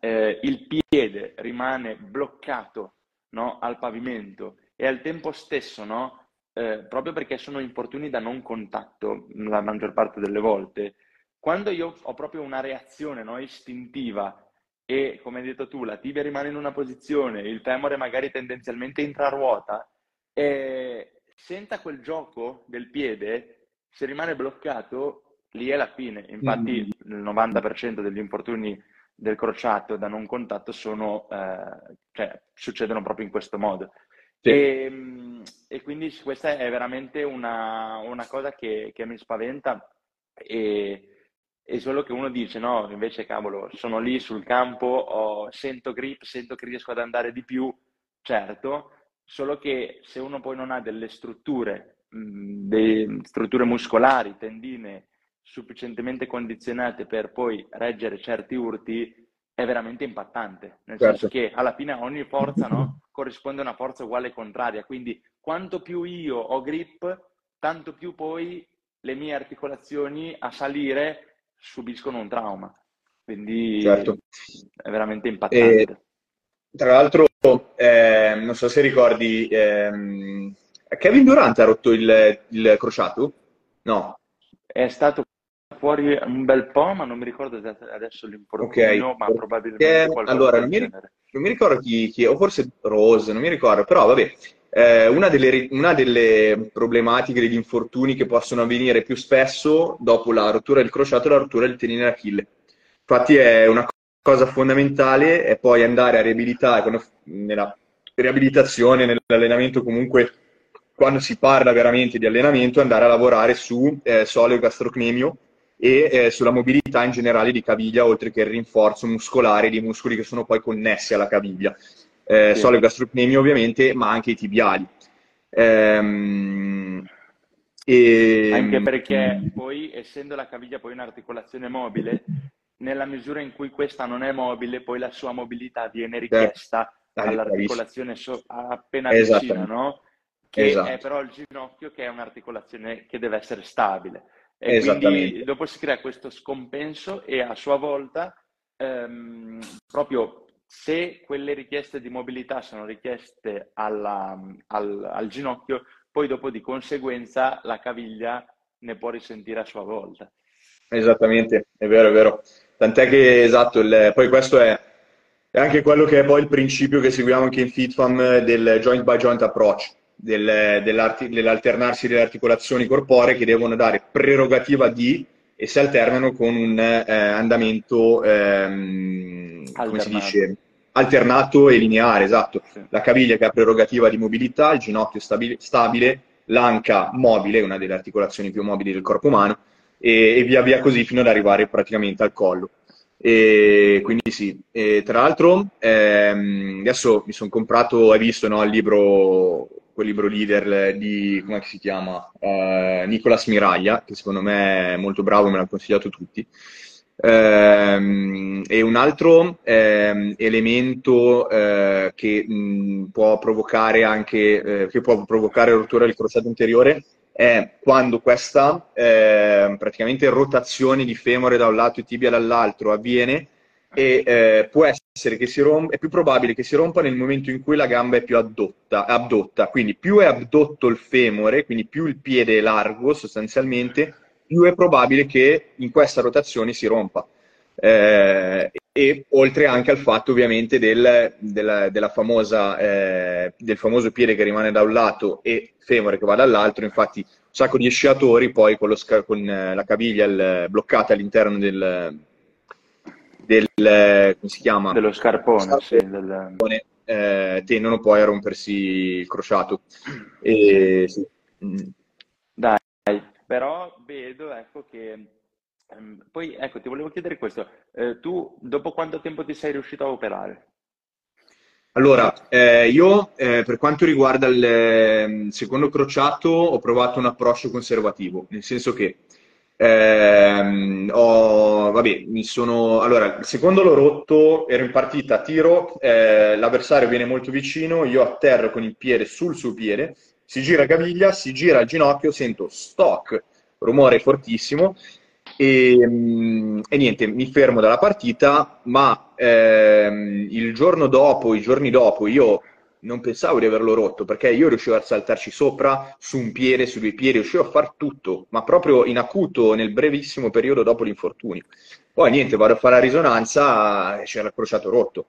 Speaker 2: eh, il piede rimane bloccato no, al pavimento e al tempo stesso, no, eh, proprio perché sono infortuni da non contatto la maggior parte delle volte, quando io ho proprio una reazione no, istintiva e come hai detto tu, la tibia rimane in una posizione, il femore magari tendenzialmente entra a ruota, e senza quel gioco del piede, se rimane bloccato, lì è la fine. Infatti mm. il 90% degli infortuni del crociato da non contatto sono, eh, cioè, succedono proprio in questo modo. Sì. E, ehm, e, quindi questa è veramente una, una cosa che, che, mi spaventa e, e, solo che uno dice no, invece cavolo, sono lì sul campo, ho, sento grip, sento che riesco ad andare di più, certo, solo che se uno poi non ha delle strutture, mh, strutture muscolari, tendine sufficientemente condizionate per poi reggere certi urti, è veramente impattante, nel certo. senso che alla fine ogni forza no, corrisponde a una forza uguale e contraria, quindi quanto più io ho grip, tanto più poi le mie articolazioni a salire subiscono un trauma. Quindi certo. è veramente impattante. E,
Speaker 3: tra l'altro, eh, non so se ricordi, ehm, Kevin Durant ha rotto il, il crociato? No.
Speaker 2: È stato fuori un bel po', ma non mi ricordo adesso l'infortunio, okay. ma probabilmente
Speaker 3: eh, Allora, non mi, non mi, ricordo chi, chi, o forse Rose, non mi ricordo, però vabbè, eh, una, delle, una, delle, problematiche degli infortuni che possono avvenire più spesso dopo la rottura del crociato è la rottura del tenine d'Achille. Infatti è una cosa fondamentale è poi andare a riabilitare, nella riabilitazione, nell'allenamento comunque, quando si parla veramente di allenamento, andare a lavorare su eh, soleo gastrocnemio, e eh, sulla mobilità in generale di caviglia, oltre che il rinforzo muscolare di muscoli che sono poi connessi alla caviglia. Eh, sì. Solo gastrocnemia ovviamente, ma anche i tibiali. Ehm,
Speaker 2: e... Anche perché poi, essendo la caviglia poi un'articolazione mobile, nella misura in cui questa non è mobile, poi la sua mobilità viene richiesta eh, all'articolazione so- appena vicina, no? Che esatto. è però il ginocchio che è un'articolazione che deve essere stabile. E quindi dopo si crea questo scompenso e a sua volta ehm, proprio se quelle richieste di mobilità sono richieste alla, al, al, ginocchio, poi dopo di conseguenza la caviglia ne può risentire a sua volta.
Speaker 3: Esattamente, è vero, è vero. Tant'è che, esatto, il, poi questo è, è, anche quello che è poi il principio che seguiamo anche in FitFam del joint by joint approach del, dell'alternarsi delle articolazioni corporee che devono dare prerogativa di e si alternano con un eh, andamento, ehm, come si dice, alternato e lineare, esatto. Sì. La caviglia che ha prerogativa di mobilità, il ginocchio stabile, stabile l'anca mobile, una delle articolazioni più mobili del corpo umano, e, e via via così fino ad arrivare praticamente al collo. E quindi sì, e tra l'altro ehm, adesso mi sono comprato, hai visto no, il libro quel libro leader di, come si chiama? Uh, Nicolas Miraglia, che secondo me è molto bravo, me l'hanno consigliato tutti. Um, e un altro um, elemento uh, che mh, può provocare anche, uh, che può provocare rottura del crociato anteriore è quando questa ehm, praticamente rotazione di femore da un lato e tibia dall'altro avviene e eh, può essere che si rompa, è più probabile che si rompa nel momento in cui la gamba è più addotta, abdotta, quindi più è abdotto il femore, quindi più il piede è largo sostanzialmente, più è probabile che in questa rotazione si rompa. Eh, e oltre anche al fatto ovviamente del, della, della famosa, eh, del famoso piede che rimane da un lato e femore che va dall'altro, infatti un sacco di sciatori poi con, sca- con la caviglia il, bloccata all'interno del, del come si chiama?
Speaker 2: Dello scarpone, sì, del...
Speaker 3: eh, tendono poi a rompersi il crociato. E, sì.
Speaker 2: Dai, però vedo ecco che ehm, poi ecco ti volevo chiedere questo, eh, tu dopo quanto tempo ti sei riuscito a operare?
Speaker 3: Allora, eh, io eh, per quanto riguarda il ehm, secondo crociato ho provato un approccio conservativo, nel senso che eh, ho, vabbè, mi sono, allora, secondo l'ho rotto, ero in partita, tiro, eh, l'avversario viene molto vicino, io atterro con il piede sul suo piede, si gira caviglia, si gira il ginocchio, sento stock, rumore fortissimo e, e niente, mi fermo dalla partita, ma ehm, il giorno dopo, i giorni dopo, io non pensavo di averlo rotto perché io riuscivo a saltarci sopra su un piede, su due piedi, riuscivo a far tutto, ma proprio in acuto nel brevissimo periodo dopo l'infortunio. Poi niente, vado a fare la risonanza e c'era il crociato rotto.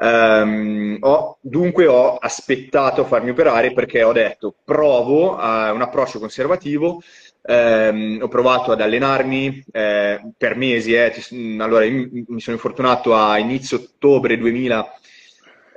Speaker 3: Um, ho, dunque ho aspettato a farmi operare perché ho detto provo uh, un approccio conservativo, um, ho provato ad allenarmi eh, per mesi, eh, allora mi sono infortunato a inizio ottobre 2000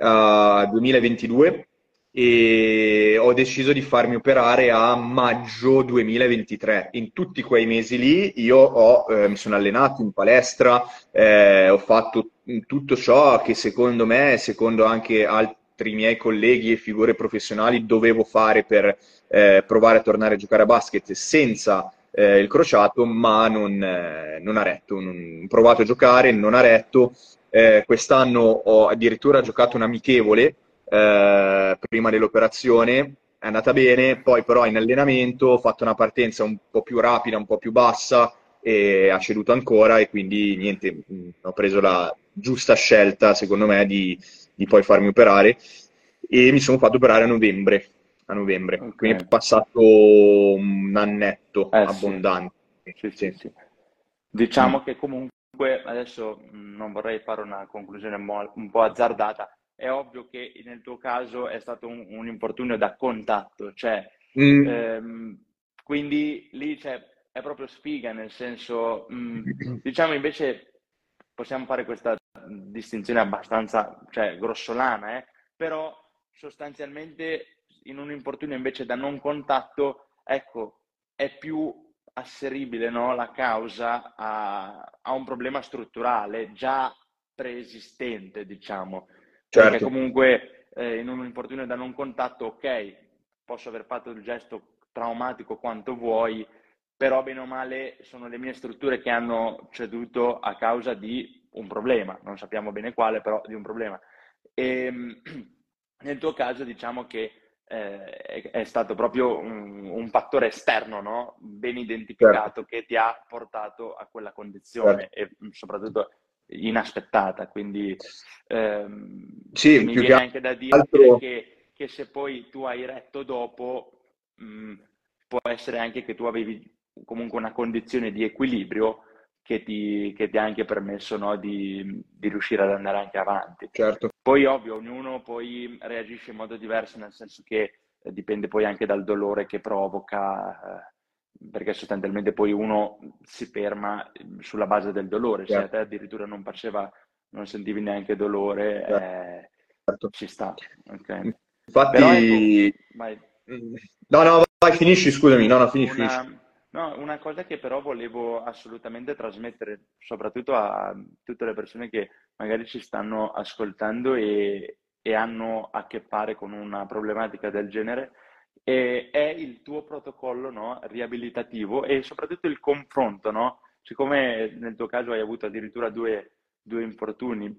Speaker 3: uh, 2022 e ho deciso di farmi operare a maggio 2023. In tutti quei mesi lì io ho, eh, mi sono allenato in palestra, eh, ho fatto tutto ciò che secondo me, secondo anche altri miei colleghi e figure professionali, dovevo fare per eh, provare a tornare a giocare a basket senza eh, il crociato, ma non, eh, non ha retto. Non, ho provato a giocare, non ha retto eh, quest'anno ho addirittura giocato un amichevole eh, prima dell'operazione, è andata bene, poi però in allenamento ho fatto una partenza un po' più rapida, un po' più bassa e ha ceduto ancora e quindi niente, mm, ho preso la giusta scelta secondo me di, di poi farmi operare e mi sono fatto operare a novembre, a novembre. Okay. quindi è passato un annetto eh, abbondante.
Speaker 2: Sì. Sì, sì, diciamo mm. che comunque Comunque, adesso non vorrei fare una conclusione un po' azzardata. È ovvio che nel tuo caso è stato un, un infortunio da contatto, cioè, mm. ehm, quindi lì cioè, è proprio sfiga, nel senso, mh, diciamo invece possiamo fare questa distinzione abbastanza cioè, grossolana, eh? però sostanzialmente in un infortunio invece da non contatto, ecco, è più asseribile no, la causa a, a, un problema strutturale già preesistente, diciamo. Certo. Perché comunque eh, in un infortunio da non contatto, ok, posso aver fatto il gesto traumatico quanto vuoi, però bene o male sono le mie strutture che hanno ceduto a causa di un problema, non sappiamo bene quale, però di un problema. E, ehm, nel tuo caso diciamo che eh, è, stato proprio un, un fattore esterno, no? ben identificato, certo. che ti ha portato a quella condizione certo. e soprattutto inaspettata. Quindi ehm, sì, mi viene anche da dire altro... che, che, se poi tu hai retto dopo, mh, può essere anche che tu avevi comunque una condizione di equilibrio che ti, che ti ha anche permesso no, di, di, riuscire ad andare anche avanti.
Speaker 3: Certo.
Speaker 2: Poi ovvio, ognuno poi reagisce in modo diverso, nel senso che eh, dipende poi anche dal dolore che provoca, eh, perché sostanzialmente poi uno si ferma sulla base del dolore, certo. se a te addirittura non faceva, non sentivi neanche dolore, certo. eh, certo. ci sta. Okay.
Speaker 3: Infatti... Ecco, vai. No, no, vai, finisci, scusami, no, no, finisci. Una... finisci
Speaker 2: No, una cosa che però volevo assolutamente trasmettere, soprattutto a tutte le persone che magari ci stanno ascoltando e, e hanno a che fare con una problematica del genere, è, il tuo protocollo no, riabilitativo e soprattutto il confronto, no? Siccome nel tuo caso hai avuto addirittura due, due infortuni,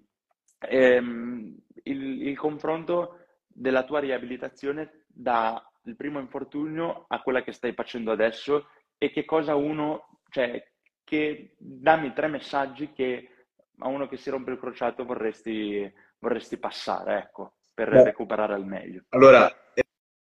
Speaker 2: ehm, il, il confronto della tua riabilitazione dal primo infortunio a quella che stai facendo adesso e che cosa uno, cioè, che dammi tre messaggi che a uno che si rompe il crociato vorresti, vorresti passare, ecco, per Beh, recuperare al meglio.
Speaker 3: Allora,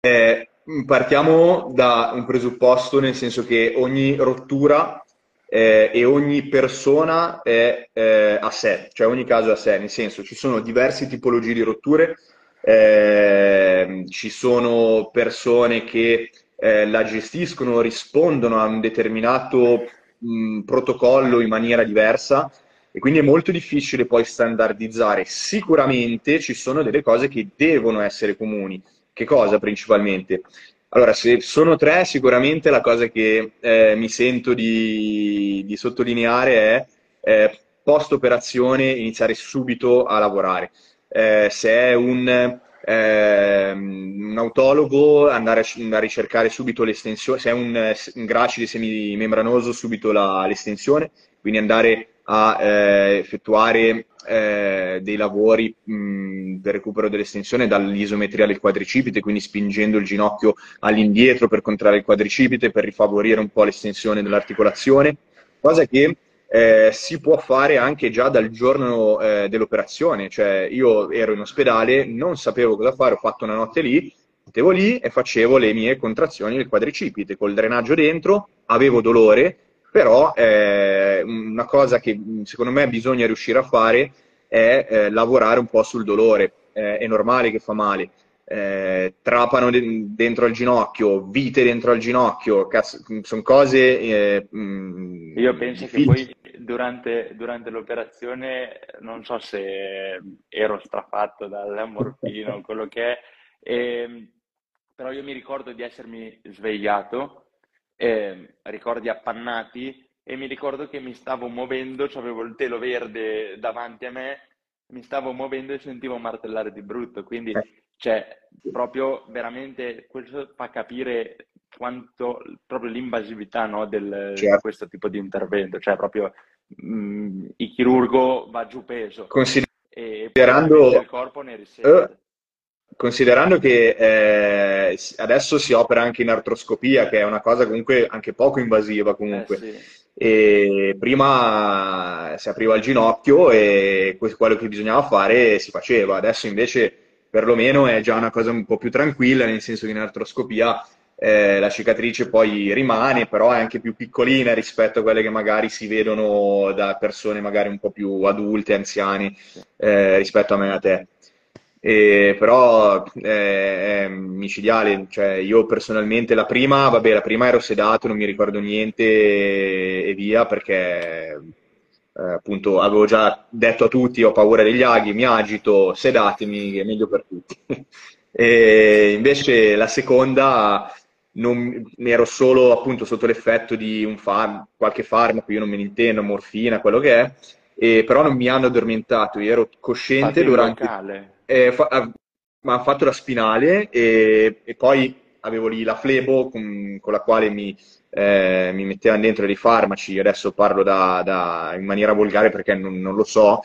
Speaker 3: eh, partiamo da un presupposto, nel senso che ogni rottura eh, e ogni persona è eh, a sé, cioè ogni caso è a sé, nel senso ci sono diverse tipologie di rotture, eh, ci sono persone che eh, la gestiscono, rispondono a un determinato mh, protocollo in maniera diversa e quindi è molto difficile poi standardizzare. Sicuramente ci sono delle cose che devono essere comuni. Che cosa principalmente? Allora, se sono tre, sicuramente la cosa che eh, mi sento di, di sottolineare è eh, post operazione iniziare subito a lavorare. Eh, se è un eh, un autologo andare a, ricercare subito l'estensione, se è un, un gracile semimembranoso subito la, l'estensione, quindi andare a eh, effettuare eh, dei lavori mh, per recupero dell'estensione dall'isometria del quadricipite, quindi spingendo il ginocchio all'indietro per contrarre il quadricipite, per rifavorire un po' l'estensione dell'articolazione, cosa che eh, si può fare anche già dal giorno eh, dell'operazione, cioè io ero in ospedale, non sapevo cosa fare, ho fatto una notte lì, mettevo lì e facevo le mie contrazioni del quadricipite col drenaggio dentro, avevo dolore, però eh, una cosa che secondo me bisogna riuscire a fare è eh, lavorare un po' sul dolore, eh, è normale che fa male. Eh, trapano de- dentro al ginocchio, vite dentro al ginocchio, cazzo, sono cose. Eh, mh,
Speaker 2: mm, Io penso che poi durante, durante, l'operazione, non so se ero strafatto dal morfino, quello che è, eh, però io mi ricordo di essermi svegliato, eh, ricordi appannati, e mi ricordo che mi stavo muovendo, avevo il telo verde davanti a me, mi stavo muovendo e sentivo martellare di brutto, quindi eh. Cioè, proprio veramente questo fa capire quanto proprio l'invasività no, del, certo. di questo tipo di intervento, cioè proprio mh, mm, il chirurgo va giù peso
Speaker 3: considerando,
Speaker 2: e il corpo ne risente. Uh,
Speaker 3: considerando che eh, adesso si opera anche in artroscopia, che è una cosa comunque anche poco invasiva comunque. Eh, sì. E prima si apriva il ginocchio e quello che bisognava fare si faceva. Adesso invece perlomeno è già una cosa un po' più tranquilla, nel senso che in artroscopia eh, la cicatrice poi rimane, però è anche più piccolina rispetto a quelle che magari si vedono da persone magari un po' più adulte, anziani, eh, rispetto a me e a te. E, però eh, è micidiale, cioè io personalmente la prima, vabbè, la prima ero sedato, non mi ricordo niente e, e via perché eh, appunto avevo già detto a tutti ho paura degli aghi, mi agito, sedatemi, è meglio per tutti. e invece la seconda non, ero solo appunto sotto l'effetto di un far, qualche farmaco, io non me ne intendo, morfina, quello che è, e, però non mi hanno addormentato, io ero cosciente durante... Eh, fa, ah, mi hanno fatto la spinale e, e, poi avevo lì la flebo con, con la quale mi, eh, mi mettevano dentro dei farmaci, adesso parlo da, da, in maniera volgare perché non, non lo so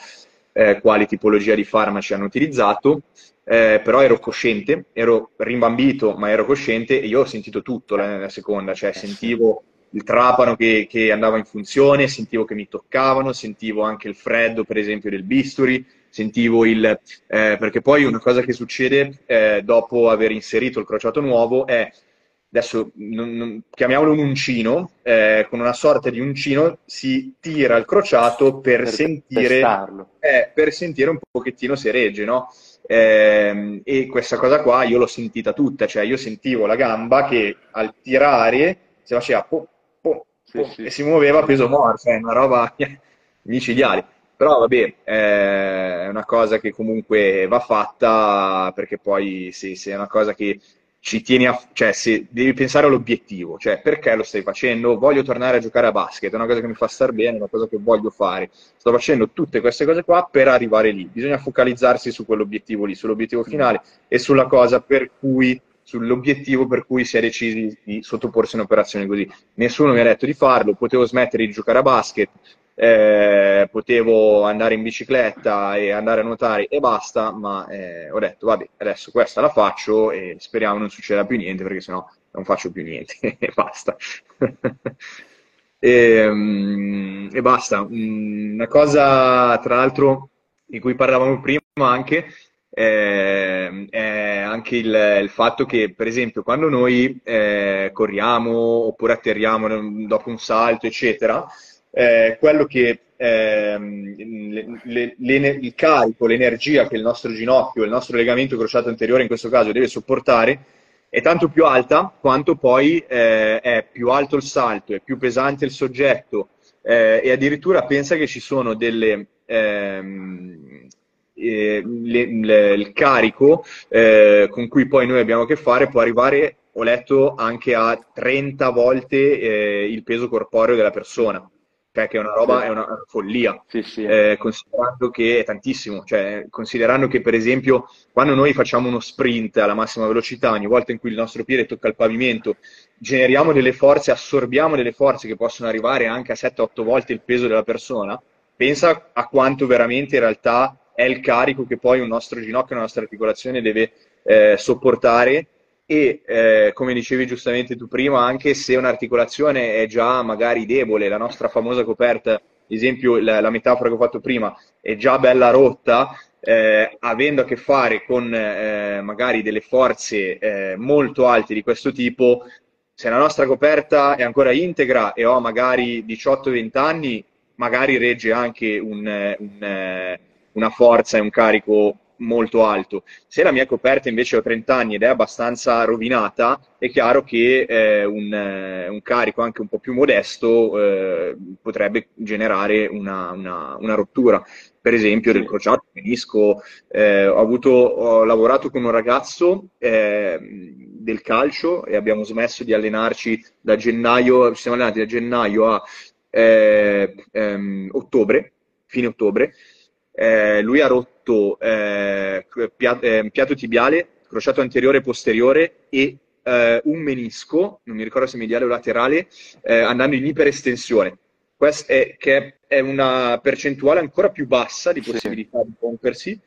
Speaker 3: eh, quali tipologia di farmaci hanno utilizzato, eh, però ero cosciente, ero rimbambito, ma ero cosciente e io ho sentito tutto nella seconda, cioè sentivo il trapano che, che, andava in funzione, sentivo che mi toccavano, sentivo anche il freddo, per esempio, del bisturi, sentivo il... Eh, perché poi una cosa che succede eh, dopo aver inserito il crociato nuovo è, adesso non, non, chiamiamolo un uncino, eh, con una sorta di uncino si tira il crociato per, per sentire... Eh, per sentire un pochettino se regge, no? Eh, e questa cosa qua io l'ho sentita tutta, cioè io sentivo la gamba che al tirare si faceva po, po, po, sì, sì. e si muoveva a peso morto, è una roba micidiale. Però vabbè, è una cosa che comunque va fatta perché poi sì, sì, è una cosa che ci tieni a, cioè se devi pensare all'obiettivo, cioè perché lo stai facendo? Voglio tornare a giocare a basket, è una cosa che mi fa star bene, è una cosa che voglio fare. Sto facendo tutte queste cose qua per arrivare lì. Bisogna focalizzarsi su quell'obiettivo lì, sull'obiettivo finale e sulla cosa per cui sull'obiettivo per cui si è decisi di sottoporsi a un'operazione così. Nessuno mi ha detto di farlo, potevo smettere di giocare a basket, eh, potevo andare in bicicletta e andare a nuotare e basta, ma eh, ho detto vabbè, adesso questa la faccio e speriamo non succeda più niente perché sennò non faccio più niente e basta. e, um, e, basta. Mm, una cosa, tra l'altro, di cui parlavamo prima anche, eh, è anche il, il, fatto che, per esempio, quando noi eh, corriamo oppure atterriamo dopo un salto, eccetera, eh, quello che ehm, le, le, il carico, l'energia che il nostro ginocchio, il nostro legamento crociato anteriore in questo caso deve sopportare è tanto più alta quanto poi eh, è più alto il salto, è più pesante il soggetto. Eh, e addirittura pensa che ci sono delle... Ehm, eh, le, le, il carico eh, con cui poi noi abbiamo a che fare può arrivare, ho letto, anche a 30 volte eh, il peso corporeo della persona cioè che è una roba, è una, una follia,
Speaker 2: sì, sì.
Speaker 3: Eh, considerando che è tantissimo, cioè considerando che per esempio quando noi facciamo uno sprint alla massima velocità, ogni volta in cui il nostro piede tocca il pavimento, generiamo delle forze, assorbiamo delle forze che possono arrivare anche a 7-8 volte il peso della persona, pensa a quanto veramente in realtà è il carico che poi un nostro ginocchio, una nostra articolazione deve eh, sopportare e eh, come dicevi giustamente tu prima, anche se un'articolazione è già magari debole, la nostra famosa coperta esempio la, la metafora che ho fatto prima è già bella rotta, eh, avendo a che fare con eh, magari delle forze eh, molto alte di questo tipo, se la nostra coperta è ancora integra e ho magari 18-20 anni, magari regge anche un, un, una forza e un carico molto alto. Se la mia coperta invece ho 30 anni ed è abbastanza rovinata, è chiaro che eh, un, eh, un, carico anche un po' più modesto eh, potrebbe generare una, una, una, rottura. Per esempio, del crociato, menisco. Eh, ho, avuto, ho lavorato con un ragazzo eh, del calcio e abbiamo smesso di allenarci da gennaio, ci siamo allenati da gennaio a eh, ehm, ottobre, fine ottobre. Lui ha rotto eh, eh, piatto tibiale, crociato anteriore e posteriore e eh, un menisco, non mi ricordo se mediale o laterale, eh, andando in iperestensione. Questa è, che è una percentuale ancora più bassa di possibilità sì. di rompersi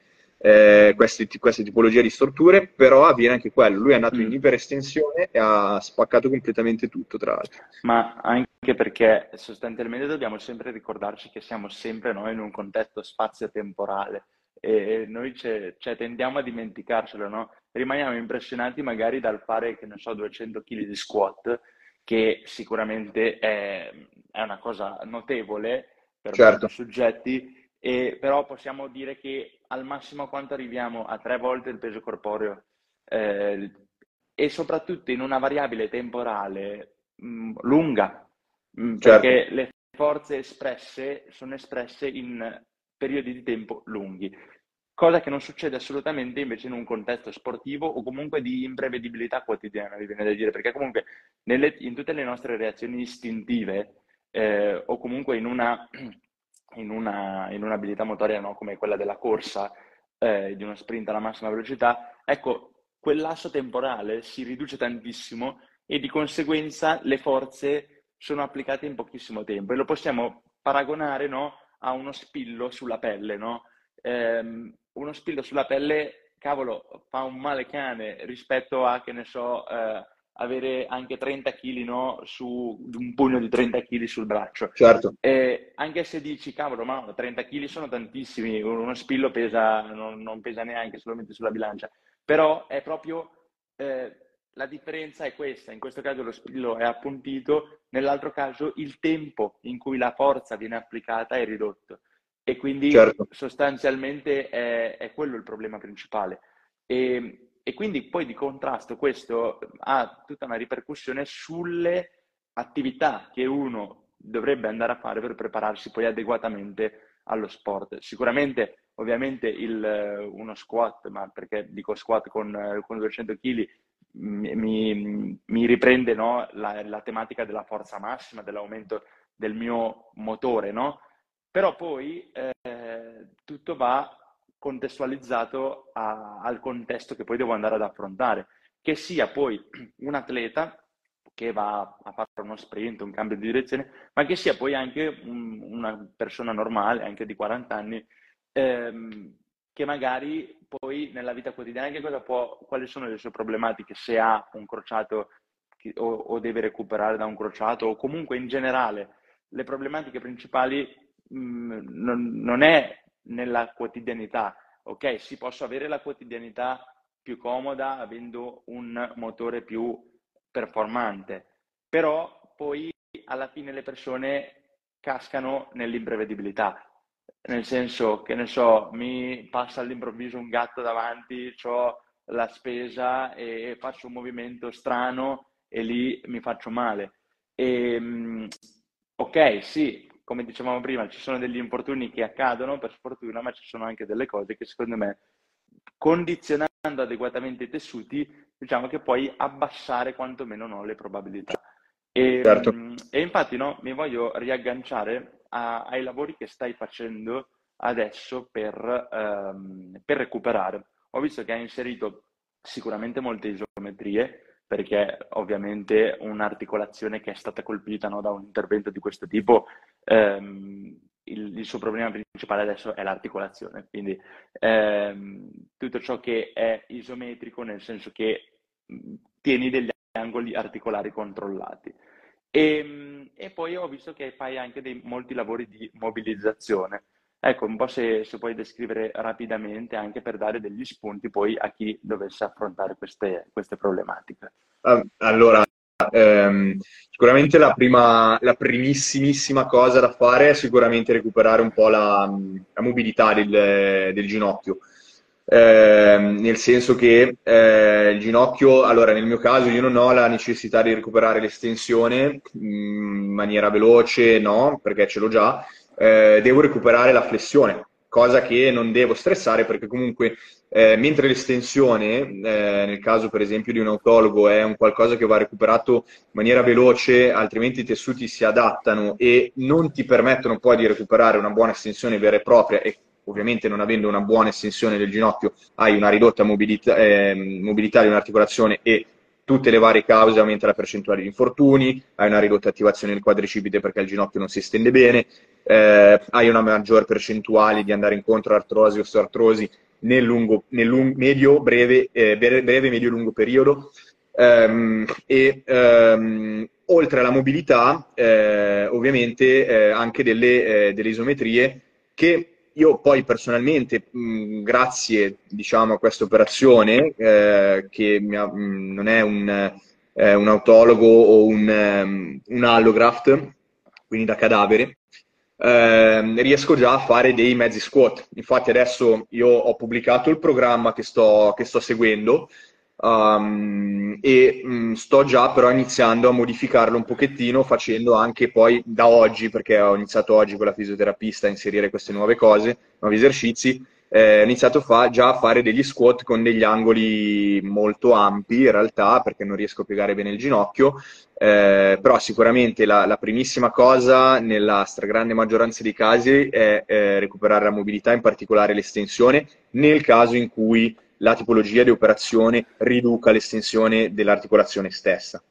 Speaker 3: eh, queste, queste, tipologie di strutture, però avviene anche quello. Lui è andato mm. in iperestensione e ha spaccato completamente tutto, tra l'altro.
Speaker 2: Ma anche perché sostanzialmente dobbiamo sempre ricordarci che siamo sempre noi in un contesto spazio-temporale e noi cioè, tendiamo a dimenticarcelo, no? Rimaniamo impressionati magari dal fare, che ne so, 200 kg di squat, che sicuramente è, è una cosa notevole per certo. soggetti, e, però possiamo dire che al massimo quanto arriviamo a tre volte il peso corporeo eh, e soprattutto in una variabile temporale mh, mm, lunga, mh, mm, certo. perché le forze espresse sono espresse in periodi di tempo lunghi, cosa che non succede assolutamente invece in un contesto sportivo o comunque di imprevedibilità quotidiana, mi viene da dire, perché comunque nelle, in tutte le nostre reazioni istintive eh, o comunque in, una, in, una, in un'abilità motoria no, come quella della corsa, eh, di uno sprint alla massima velocità, ecco, quel lasso temporale si riduce tantissimo e di conseguenza le forze sono applicate in pochissimo tempo e lo possiamo paragonare no, ha uno spillo sulla pelle, no? Ehm, uno spillo sulla pelle, cavolo, fa un male cane rispetto a, che ne so, eh, avere anche 30 kg no, su un pugno di 30 kg sul braccio.
Speaker 3: Certo.
Speaker 2: Eh, anche se dici, cavolo, ma 30 kg sono tantissimi, uno spillo pesa, non, non pesa neanche solamente sulla bilancia, però è proprio... Eh, la differenza è questa, in questo caso lo spillo è appuntito, nell'altro caso il tempo in cui la forza viene applicata è ridotto e quindi certo. sostanzialmente è, è, quello il problema principale. E, e, quindi poi di contrasto questo ha tutta una ripercussione sulle attività che uno dovrebbe andare a fare per prepararsi poi adeguatamente allo sport. Sicuramente, ovviamente, il, uno squat, ma perché dico squat con, con 200 kg, mi, mi riprende no, la, la, tematica della forza massima, dell'aumento del mio motore, no? Però poi eh, tutto va contestualizzato a, al contesto che poi devo andare ad affrontare, che sia poi un atleta che va a fare uno sprint, un cambio di direzione, ma che sia poi anche un, una persona normale, anche di 40 anni, ehm, che magari poi nella vita quotidiana può, quali sono le sue problematiche? Se ha un crociato o, o, deve recuperare da un crociato o comunque in generale le problematiche principali mh, mm, non, non, è nella quotidianità, ok? Si posso avere la quotidianità più comoda avendo un motore più performante, però poi alla fine le persone cascano nell'imprevedibilità nel senso che ne so, mi passa all'improvviso un gatto davanti, ho la spesa e faccio un movimento strano e lì mi faccio male. E, ehm, ok, sì, come dicevamo prima, ci sono degli infortuni che accadono per sfortuna, ma ci sono anche delle cose che secondo me, condizionando adeguatamente i tessuti, diciamo che puoi abbassare quantomeno no, le probabilità. E, certo. e infatti no, mi voglio riagganciare a, ai lavori che stai facendo adesso per, ehm, per recuperare. Ho visto che hai inserito sicuramente molte isometrie, perché ovviamente un'articolazione che è stata colpita no, da un intervento di questo tipo, ehm, il, il, suo problema principale adesso è l'articolazione, quindi ehm, tutto ciò che è isometrico nel senso che tieni degli angoli articolari controllati. E, e poi ho visto che fai anche dei, molti lavori di mobilizzazione. Ecco, un po' se, se, puoi descrivere rapidamente anche per dare degli spunti poi a chi dovesse affrontare queste, queste problematiche.
Speaker 3: Allora, ehm, sicuramente la, prima, la primissimissima cosa da fare è sicuramente recuperare un po' la, la mobilità del, del ginocchio. Eh, nel senso che eh, il ginocchio, allora nel mio caso io non ho la necessità di recuperare l'estensione in maniera veloce, no, perché ce l'ho già, eh, devo recuperare la flessione, cosa che non devo stressare perché comunque eh, mentre l'estensione, eh, nel caso per esempio di un autologo, è un qualcosa che va recuperato in maniera veloce, altrimenti i tessuti si adattano e non ti permettono poi di recuperare una buona estensione vera e propria e ovviamente non avendo una buona estensione del ginocchio hai una ridotta mobilità, eh, mobilità di un'articolazione e tutte le varie cause aumenta la percentuale di infortuni, hai una ridotta attivazione del quadricipite perché il ginocchio non si estende bene, eh, hai una maggior percentuale di andare incontro a artrosi o osteoartrosi nel, lungo, nel lung- medio, breve, eh, breve, medio lungo periodo. Um, e um, oltre alla mobilità, eh, ovviamente eh, anche delle, eh, delle, isometrie che io poi personalmente, mh, grazie diciamo, a questa operazione, eh, che ha, mh, non è un, eh, un, autologo o un, um, un allograft, quindi da cadavere, eh, riesco già a fare dei mezzi squat. Infatti adesso io ho pubblicato il programma che sto, che sto seguendo um, e mh, mm, sto già però iniziando a modificarlo un pochettino facendo anche poi da oggi, perché ho iniziato oggi con la fisioterapista a inserire queste nuove cose, nuovi esercizi, eh, ho iniziato fa, già a fare degli squat con degli angoli molto ampi in realtà perché non riesco a piegare bene il ginocchio, eh, però sicuramente la, la, primissima cosa nella stragrande maggioranza dei casi è eh, recuperare la mobilità, in particolare l'estensione, nel caso in cui la tipologia di operazione riduca l'estensione dell'articolazione stessa.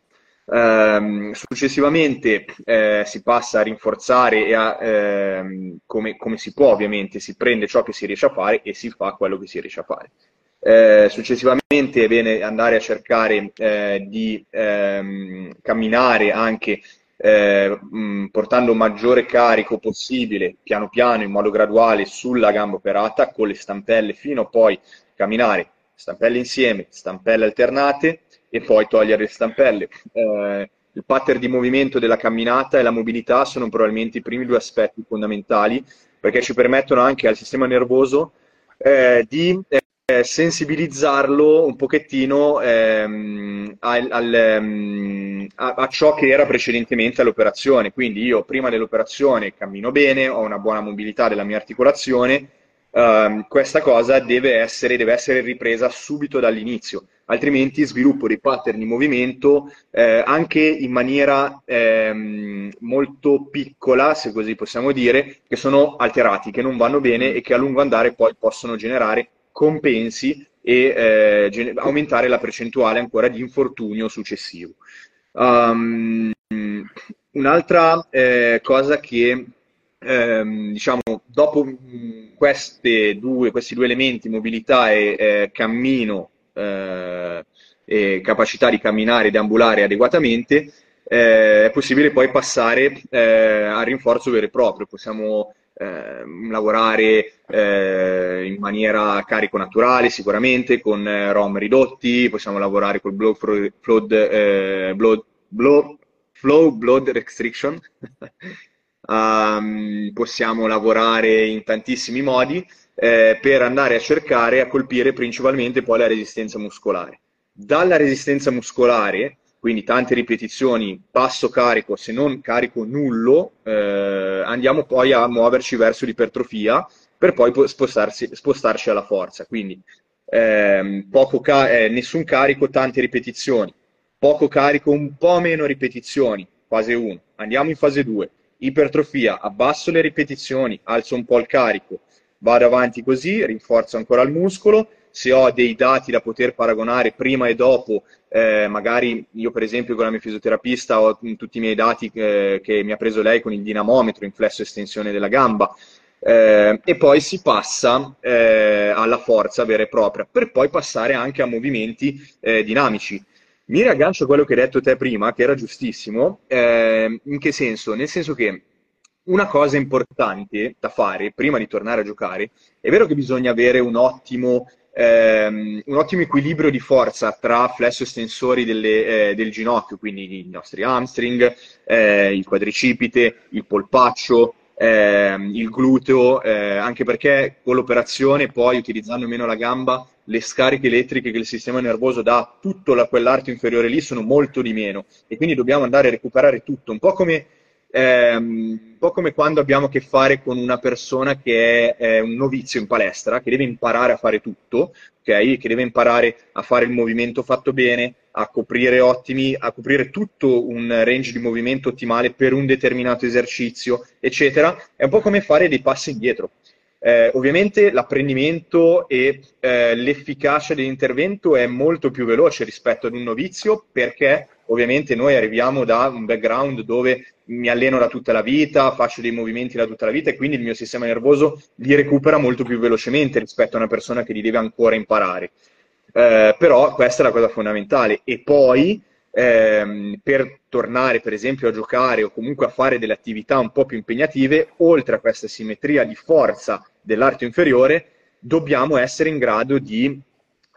Speaker 3: Um, successivamente eh, si passa a rinforzare e a, ehm, come, come, si può ovviamente, si prende ciò che si riesce a fare e si fa quello che si riesce a fare. Eh, successivamente è bene andare a cercare eh, di ehm, camminare anche eh, mh, portando maggiore carico possibile, piano piano, in modo graduale, sulla gamba operata con le stampelle fino poi camminare stampelle insieme, stampelle alternate e poi togliere le stampelle. Eh, il pattern di movimento della camminata e la mobilità sono probabilmente i primi due aspetti fondamentali perché ci permettono anche al sistema nervoso eh, di eh, sensibilizzarlo un pochettino ehm, al, al, ehm, a, a, ciò che era precedentemente all'operazione. Quindi io prima dell'operazione cammino bene, ho una buona mobilità della mia articolazione, Uh, questa cosa deve essere, deve essere, ripresa subito dall'inizio, altrimenti sviluppo dei pattern di movimento eh, anche in maniera ehm, molto piccola, se così possiamo dire, che sono alterati, che non vanno bene e che a lungo andare poi possono generare compensi e eh, gen- aumentare la percentuale ancora di infortunio successivo. Um, un'altra eh, cosa che ehm, diciamo, dopo due, questi due elementi, mobilità e eh, cammino, eh, e capacità di camminare e di ambulare adeguatamente, eh, è possibile poi passare eh, al rinforzo vero e proprio. Possiamo ehm, lavorare eh, in maniera carico naturale sicuramente, con eh, ROM ridotti, possiamo lavorare col blood, flow, blood, blood, flow blood restriction um, possiamo lavorare in tantissimi modi eh, per andare a cercare a colpire principalmente poi la resistenza muscolare. Dalla resistenza muscolare, quindi tante ripetizioni, basso carico, se non carico nullo, eh, andiamo poi a muoverci verso l'ipertrofia per poi spostarci alla forza. Quindi eh, ca- eh, nessun carico, tante ripetizioni. Poco carico, un po' meno ripetizioni, fase 1. Andiamo in fase 2 ipertrofia, abbasso le ripetizioni, alzo un po' il carico, vado avanti così, rinforzo ancora il muscolo, se ho dei dati da poter paragonare prima e dopo, eh, magari io per esempio con la mia fisioterapista ho tutti i miei dati eh, che mi ha preso lei con il dinamometro in flesso estensione della gamba, eh, e poi si passa eh, alla forza vera e propria, per poi passare anche a movimenti eh, dinamici. Mi riaggancio a quello che hai detto te prima, che era giustissimo. Eh, in che senso? Nel senso che una cosa importante da fare prima di tornare a giocare, è vero che bisogna avere un ottimo, ehm, un ottimo equilibrio di forza tra flesso estensori delle, eh, del ginocchio, quindi i nostri hamstring, eh, il quadricipite, il polpaccio, ehm, il gluteo, eh, anche perché con l'operazione poi utilizzando meno la gamba le scariche elettriche che il sistema nervoso dà a tutto la, quell'arto inferiore lì sono molto di meno e quindi dobbiamo andare a recuperare tutto, un po' come ehm, un po' come quando abbiamo a che fare con una persona che è, è, un novizio in palestra, che deve imparare a fare tutto, okay? che deve imparare a fare il movimento fatto bene, a coprire ottimi, a coprire tutto un range di movimento ottimale per un determinato esercizio, eccetera. È un po' come fare dei passi indietro. Eh, ovviamente l'apprendimento e eh, l'efficacia dell'intervento è molto più veloce rispetto ad un novizio perché ovviamente noi arriviamo da un background dove mi alleno da tutta la vita, faccio dei movimenti da tutta la vita e quindi il mio sistema nervoso li recupera molto più velocemente rispetto a una persona che li deve ancora imparare. Eh, però questa è la cosa fondamentale. E poi ehm, per tornare per esempio a giocare o comunque a fare delle attività un po' più impegnative, oltre a questa simmetria di forza dell'arto inferiore, dobbiamo essere in grado di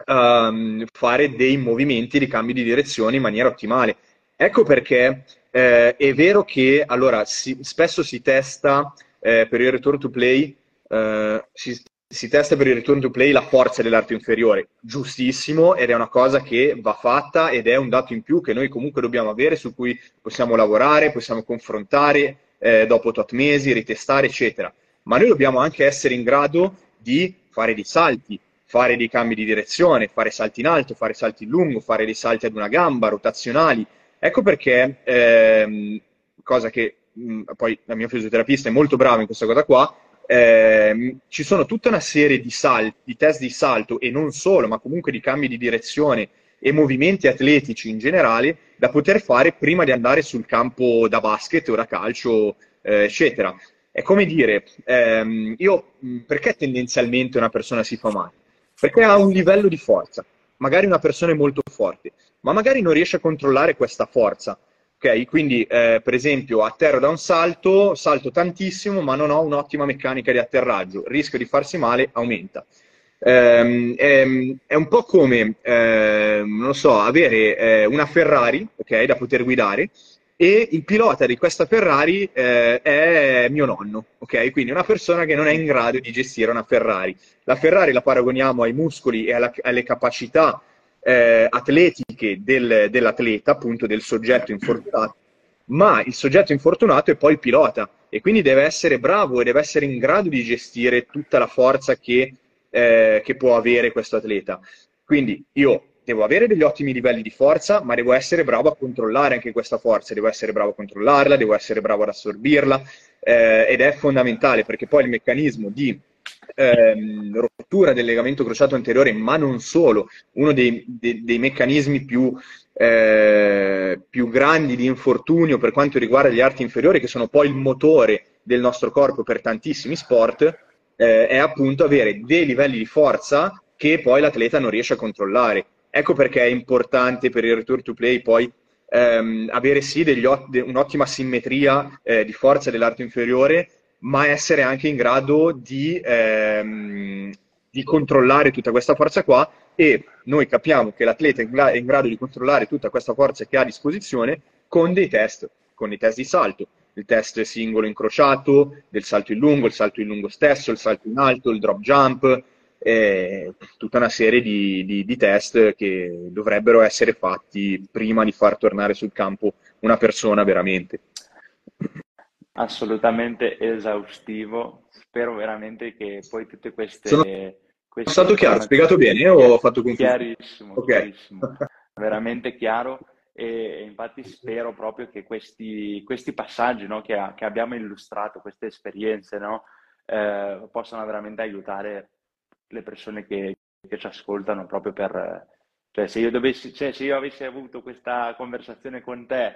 Speaker 3: um, fare dei movimenti di cambio di direzione in maniera ottimale. Ecco perché eh, è vero che allora, si, spesso si testa eh, per il return to play, eh, si, si, testa per il return to play la forza dell'arto inferiore, giustissimo, ed è una cosa che va fatta ed è un dato in più che noi comunque dobbiamo avere, su cui possiamo lavorare, possiamo confrontare eh, dopo tot mesi, ritestare, eccetera ma noi dobbiamo anche essere in grado di fare dei salti, fare dei cambi di direzione, fare salti in alto, fare salti in lungo, fare dei salti ad una gamba, rotazionali. Ecco perché, ehm, cosa che mh, poi la mia fisioterapista è molto brava in questa cosa qua, ehm, ci sono tutta una serie di salti, di test di salto e non solo, ma comunque di cambi di direzione e movimenti atletici in generale da poter fare prima di andare sul campo da basket o da calcio, eh, eccetera. È come dire, ehm, io perché tendenzialmente una persona si fa male? Perché ha un livello di forza. Magari una persona è molto forte, ma magari non riesce a controllare questa forza. Ok, quindi eh, per esempio atterro da un salto, salto tantissimo, ma non ho un'ottima meccanica di atterraggio, il rischio di farsi male aumenta. Eh, è, è, un po' come, eh, non so, avere eh, una Ferrari, ok, da poter guidare, e il pilota di questa Ferrari eh, è mio nonno, ok? Quindi una persona che non è in grado di gestire una Ferrari. La Ferrari la paragoniamo ai muscoli e alla, alle capacità eh, atletiche del, dell'atleta, appunto del soggetto infortunato, ma il soggetto infortunato è poi il pilota e quindi deve essere bravo e deve essere in grado di gestire tutta la forza che, eh, che può avere questo atleta. Quindi io devo avere degli ottimi livelli di forza, ma devo essere bravo a controllare anche questa forza, devo essere bravo a controllarla, devo essere bravo ad assorbirla eh, ed è fondamentale perché poi il meccanismo di ehm, rottura del legamento crociato anteriore, ma non solo, uno dei, dei, dei meccanismi più, eh, più grandi di infortunio per quanto riguarda gli arti inferiori, che sono poi il motore del nostro corpo per tantissimi sport, eh, è appunto avere dei livelli di forza che poi l'atleta non riesce a controllare. Ecco perché è importante per il return to play poi ehm, avere sì ot- un'ottima simmetria eh, di forza dell'arto inferiore, ma essere anche in grado di, ehm, di, controllare tutta questa forza qua e noi capiamo che l'atleta è in grado di controllare tutta questa forza che ha a disposizione con dei test, con dei test di salto, il test singolo incrociato, del salto in lungo, il salto in lungo stesso, il salto in alto, il drop jump, e tutta una serie di, di, di, test che dovrebbero essere fatti prima di far tornare sul campo una persona veramente.
Speaker 2: Assolutamente esaustivo. Spero veramente che poi tutte queste...
Speaker 3: Sono, queste stato chiaro, spiegato bene o ho fatto confusione?
Speaker 2: Chiarissimo, okay. chiarissimo. veramente chiaro e infatti spero proprio che questi, questi passaggi no, che, che, abbiamo illustrato, queste esperienze, no, eh, possano veramente aiutare le persone che, che ci ascoltano proprio per... Cioè se, io dovessi, cioè, se io avessi avuto questa conversazione con te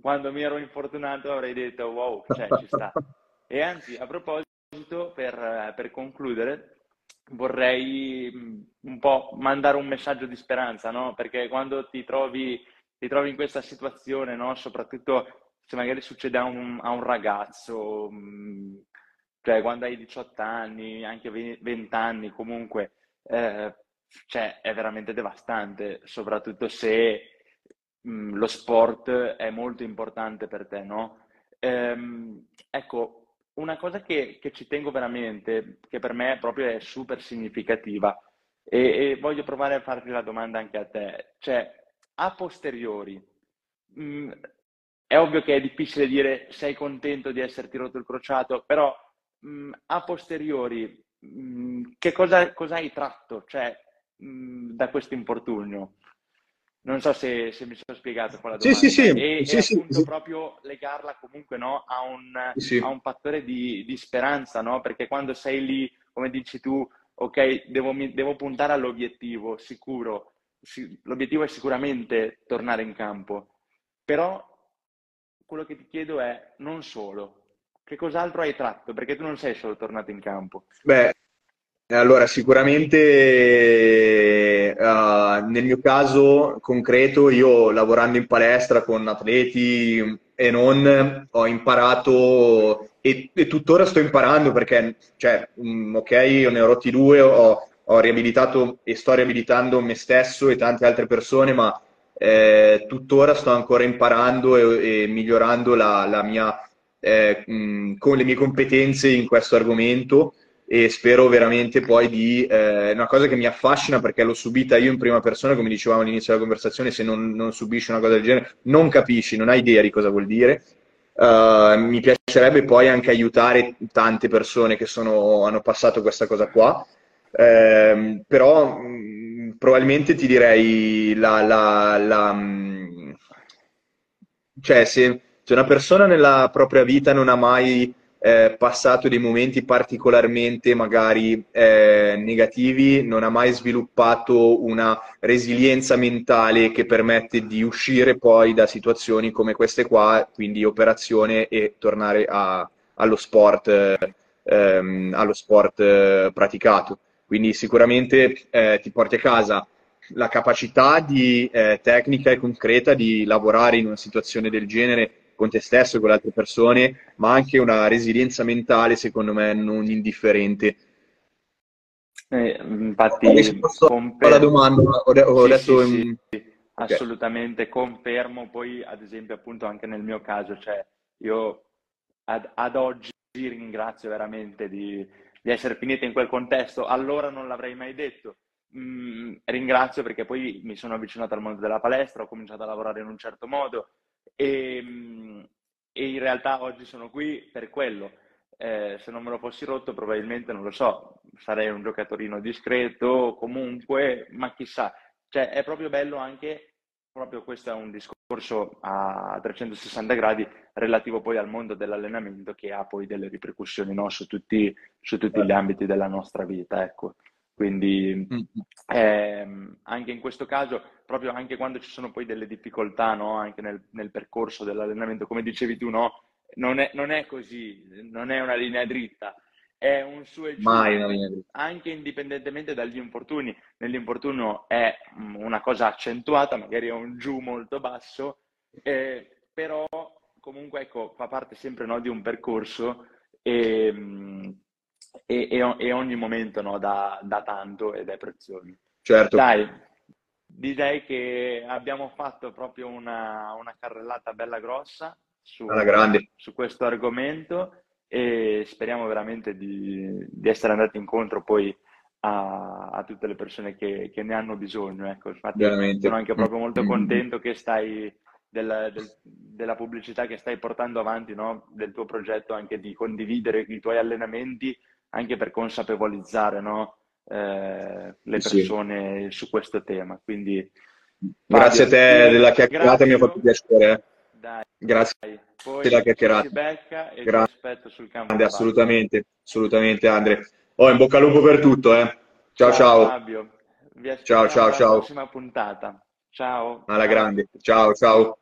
Speaker 2: quando mi ero infortunato avrei detto wow, cioè, ci sta. E anzi, a proposito, per, per concludere, vorrei un po' mandare un messaggio di speranza, no? Perché quando ti trovi, ti trovi in questa situazione, no? Soprattutto se magari succede a un, a un ragazzo, cioè quando hai 18 anni, anche 20 anni, comunque, eh, cioè, è veramente devastante, soprattutto se mh, mm, lo sport è molto importante per te, no? Ehm, ecco, una cosa che, che, ci tengo veramente, che per me proprio è super significativa, e, e voglio provare a farti la domanda anche a te, cioè, a posteriori, mh, mm, è ovvio che è difficile dire sei contento di esserti rotto il crociato, però mh, mm, a posteriori, mh, che cosa, cosa, hai tratto cioè, da questo infortunio? Non so se, se, mi sono spiegato con la domanda.
Speaker 3: Sì, sì, sì.
Speaker 2: E,
Speaker 3: sì,
Speaker 2: e
Speaker 3: sì,
Speaker 2: appunto
Speaker 3: sì.
Speaker 2: proprio legarla comunque no, a, un, a, un, fattore di, di speranza, no? Perché quando sei lì, come dici tu, ok, devo, devo puntare all'obiettivo, sicuro. Sì, l'obiettivo è sicuramente tornare in campo. Però quello che ti chiedo è non solo. Che cos'altro hai tratto? Perché tu non sei solo tornato in campo.
Speaker 3: Beh, allora, sicuramente uh, nel mio caso concreto, io lavorando in palestra con atleti e non, ho imparato e, e tuttora sto imparando perché, cioè, um, ok, io ne ho rotti due, ho, ho, riabilitato e sto riabilitando me stesso e tante altre persone, ma eh, tuttora sto ancora imparando e, e migliorando la, la mia, eh, mh, con le mie competenze in questo argomento e spero veramente poi di... Eh, una cosa che mi affascina perché l'ho subita io in prima persona, come dicevamo all'inizio della conversazione, se non, non subisci una cosa del genere non capisci, non hai idea di cosa vuol dire. Uh, mi piacerebbe poi anche aiutare tante persone che sono, hanno passato questa cosa qua, uh, però mh, probabilmente ti direi la, la, la mh, cioè se, se una persona nella propria vita non ha mai eh, passato dei momenti particolarmente magari eh, negativi, non ha mai sviluppato una resilienza mentale che permette di uscire poi da situazioni come queste qua, quindi operazione e tornare a, allo sport, ehm, allo sport eh, praticato. Quindi sicuramente eh, ti porti a casa la capacità di eh, tecnica e concreta di lavorare in una situazione del genere con te stesso e con le altre persone, ma anche una resilienza mentale, secondo me, non indifferente.
Speaker 2: Eh, infatti, confermo...
Speaker 3: la domanda, ho, ho
Speaker 2: sì,
Speaker 3: detto...
Speaker 2: Sì, in... sì, assolutamente, confermo. Poi, ad esempio, appunto, anche nel mio caso, cioè, io ad, ad oggi ringrazio veramente di, di essere finita in quel contesto. Allora non l'avrei mai detto. Mm, ringrazio perché poi mi sono avvicinato al mondo della palestra, ho cominciato a lavorare in un certo modo, e, ehm, e in realtà oggi sono qui per quello. Eh, se non me lo fossi rotto, probabilmente non lo so, sarei un giocatorino discreto comunque, ma chissà, cioè è proprio bello anche, proprio questo è un discorso a 360 gradi relativo poi al mondo dell'allenamento che ha poi delle ripercussioni no? su, tutti, su tutti gli ambiti della nostra vita, ecco. Quindi ehm, anche in questo caso, proprio anche quando ci sono poi delle difficoltà, no? anche nel, nel, percorso dell'allenamento, come dicevi tu, no? non, è, non è così, non è una linea dritta, è un su e giù,
Speaker 3: Mai una linea dritta.
Speaker 2: anche indipendentemente dagli infortuni. Nell'infortunio è mm, una cosa accentuata, magari è un giù molto basso, eh, però comunque ecco, fa parte sempre no, di un percorso e, mm, e, e, ogni momento no, dà, dà, tanto ed è prezioso.
Speaker 3: Certo.
Speaker 2: Dai, direi che abbiamo fatto proprio una, una carrellata bella grossa su, su, questo argomento e speriamo veramente di, di essere andati incontro poi a, a tutte le persone che, che, ne hanno bisogno. Ecco, infatti
Speaker 3: veramente.
Speaker 2: sono anche proprio molto mm-hmm. contento che stai del, del, della pubblicità che stai portando avanti, no? del tuo progetto anche di condividere i tuoi allenamenti anche per consapevolizzare no? Eh, le persone sì. su questo tema. Quindi,
Speaker 3: grazie Fabio, a te della chiacchierata, mi ha fatto piacere.
Speaker 2: Dai,
Speaker 3: grazie
Speaker 2: dai. Poi della chiacchierata. becca e grazie. aspetto sul campo.
Speaker 3: assolutamente, assolutamente Andre. Oh, in bocca al lupo per tutto, eh. Ciao ciao. ciao. Ciao ciao ciao.
Speaker 2: prossima puntata. Ciao.
Speaker 3: Alla grande. Ciao ciao.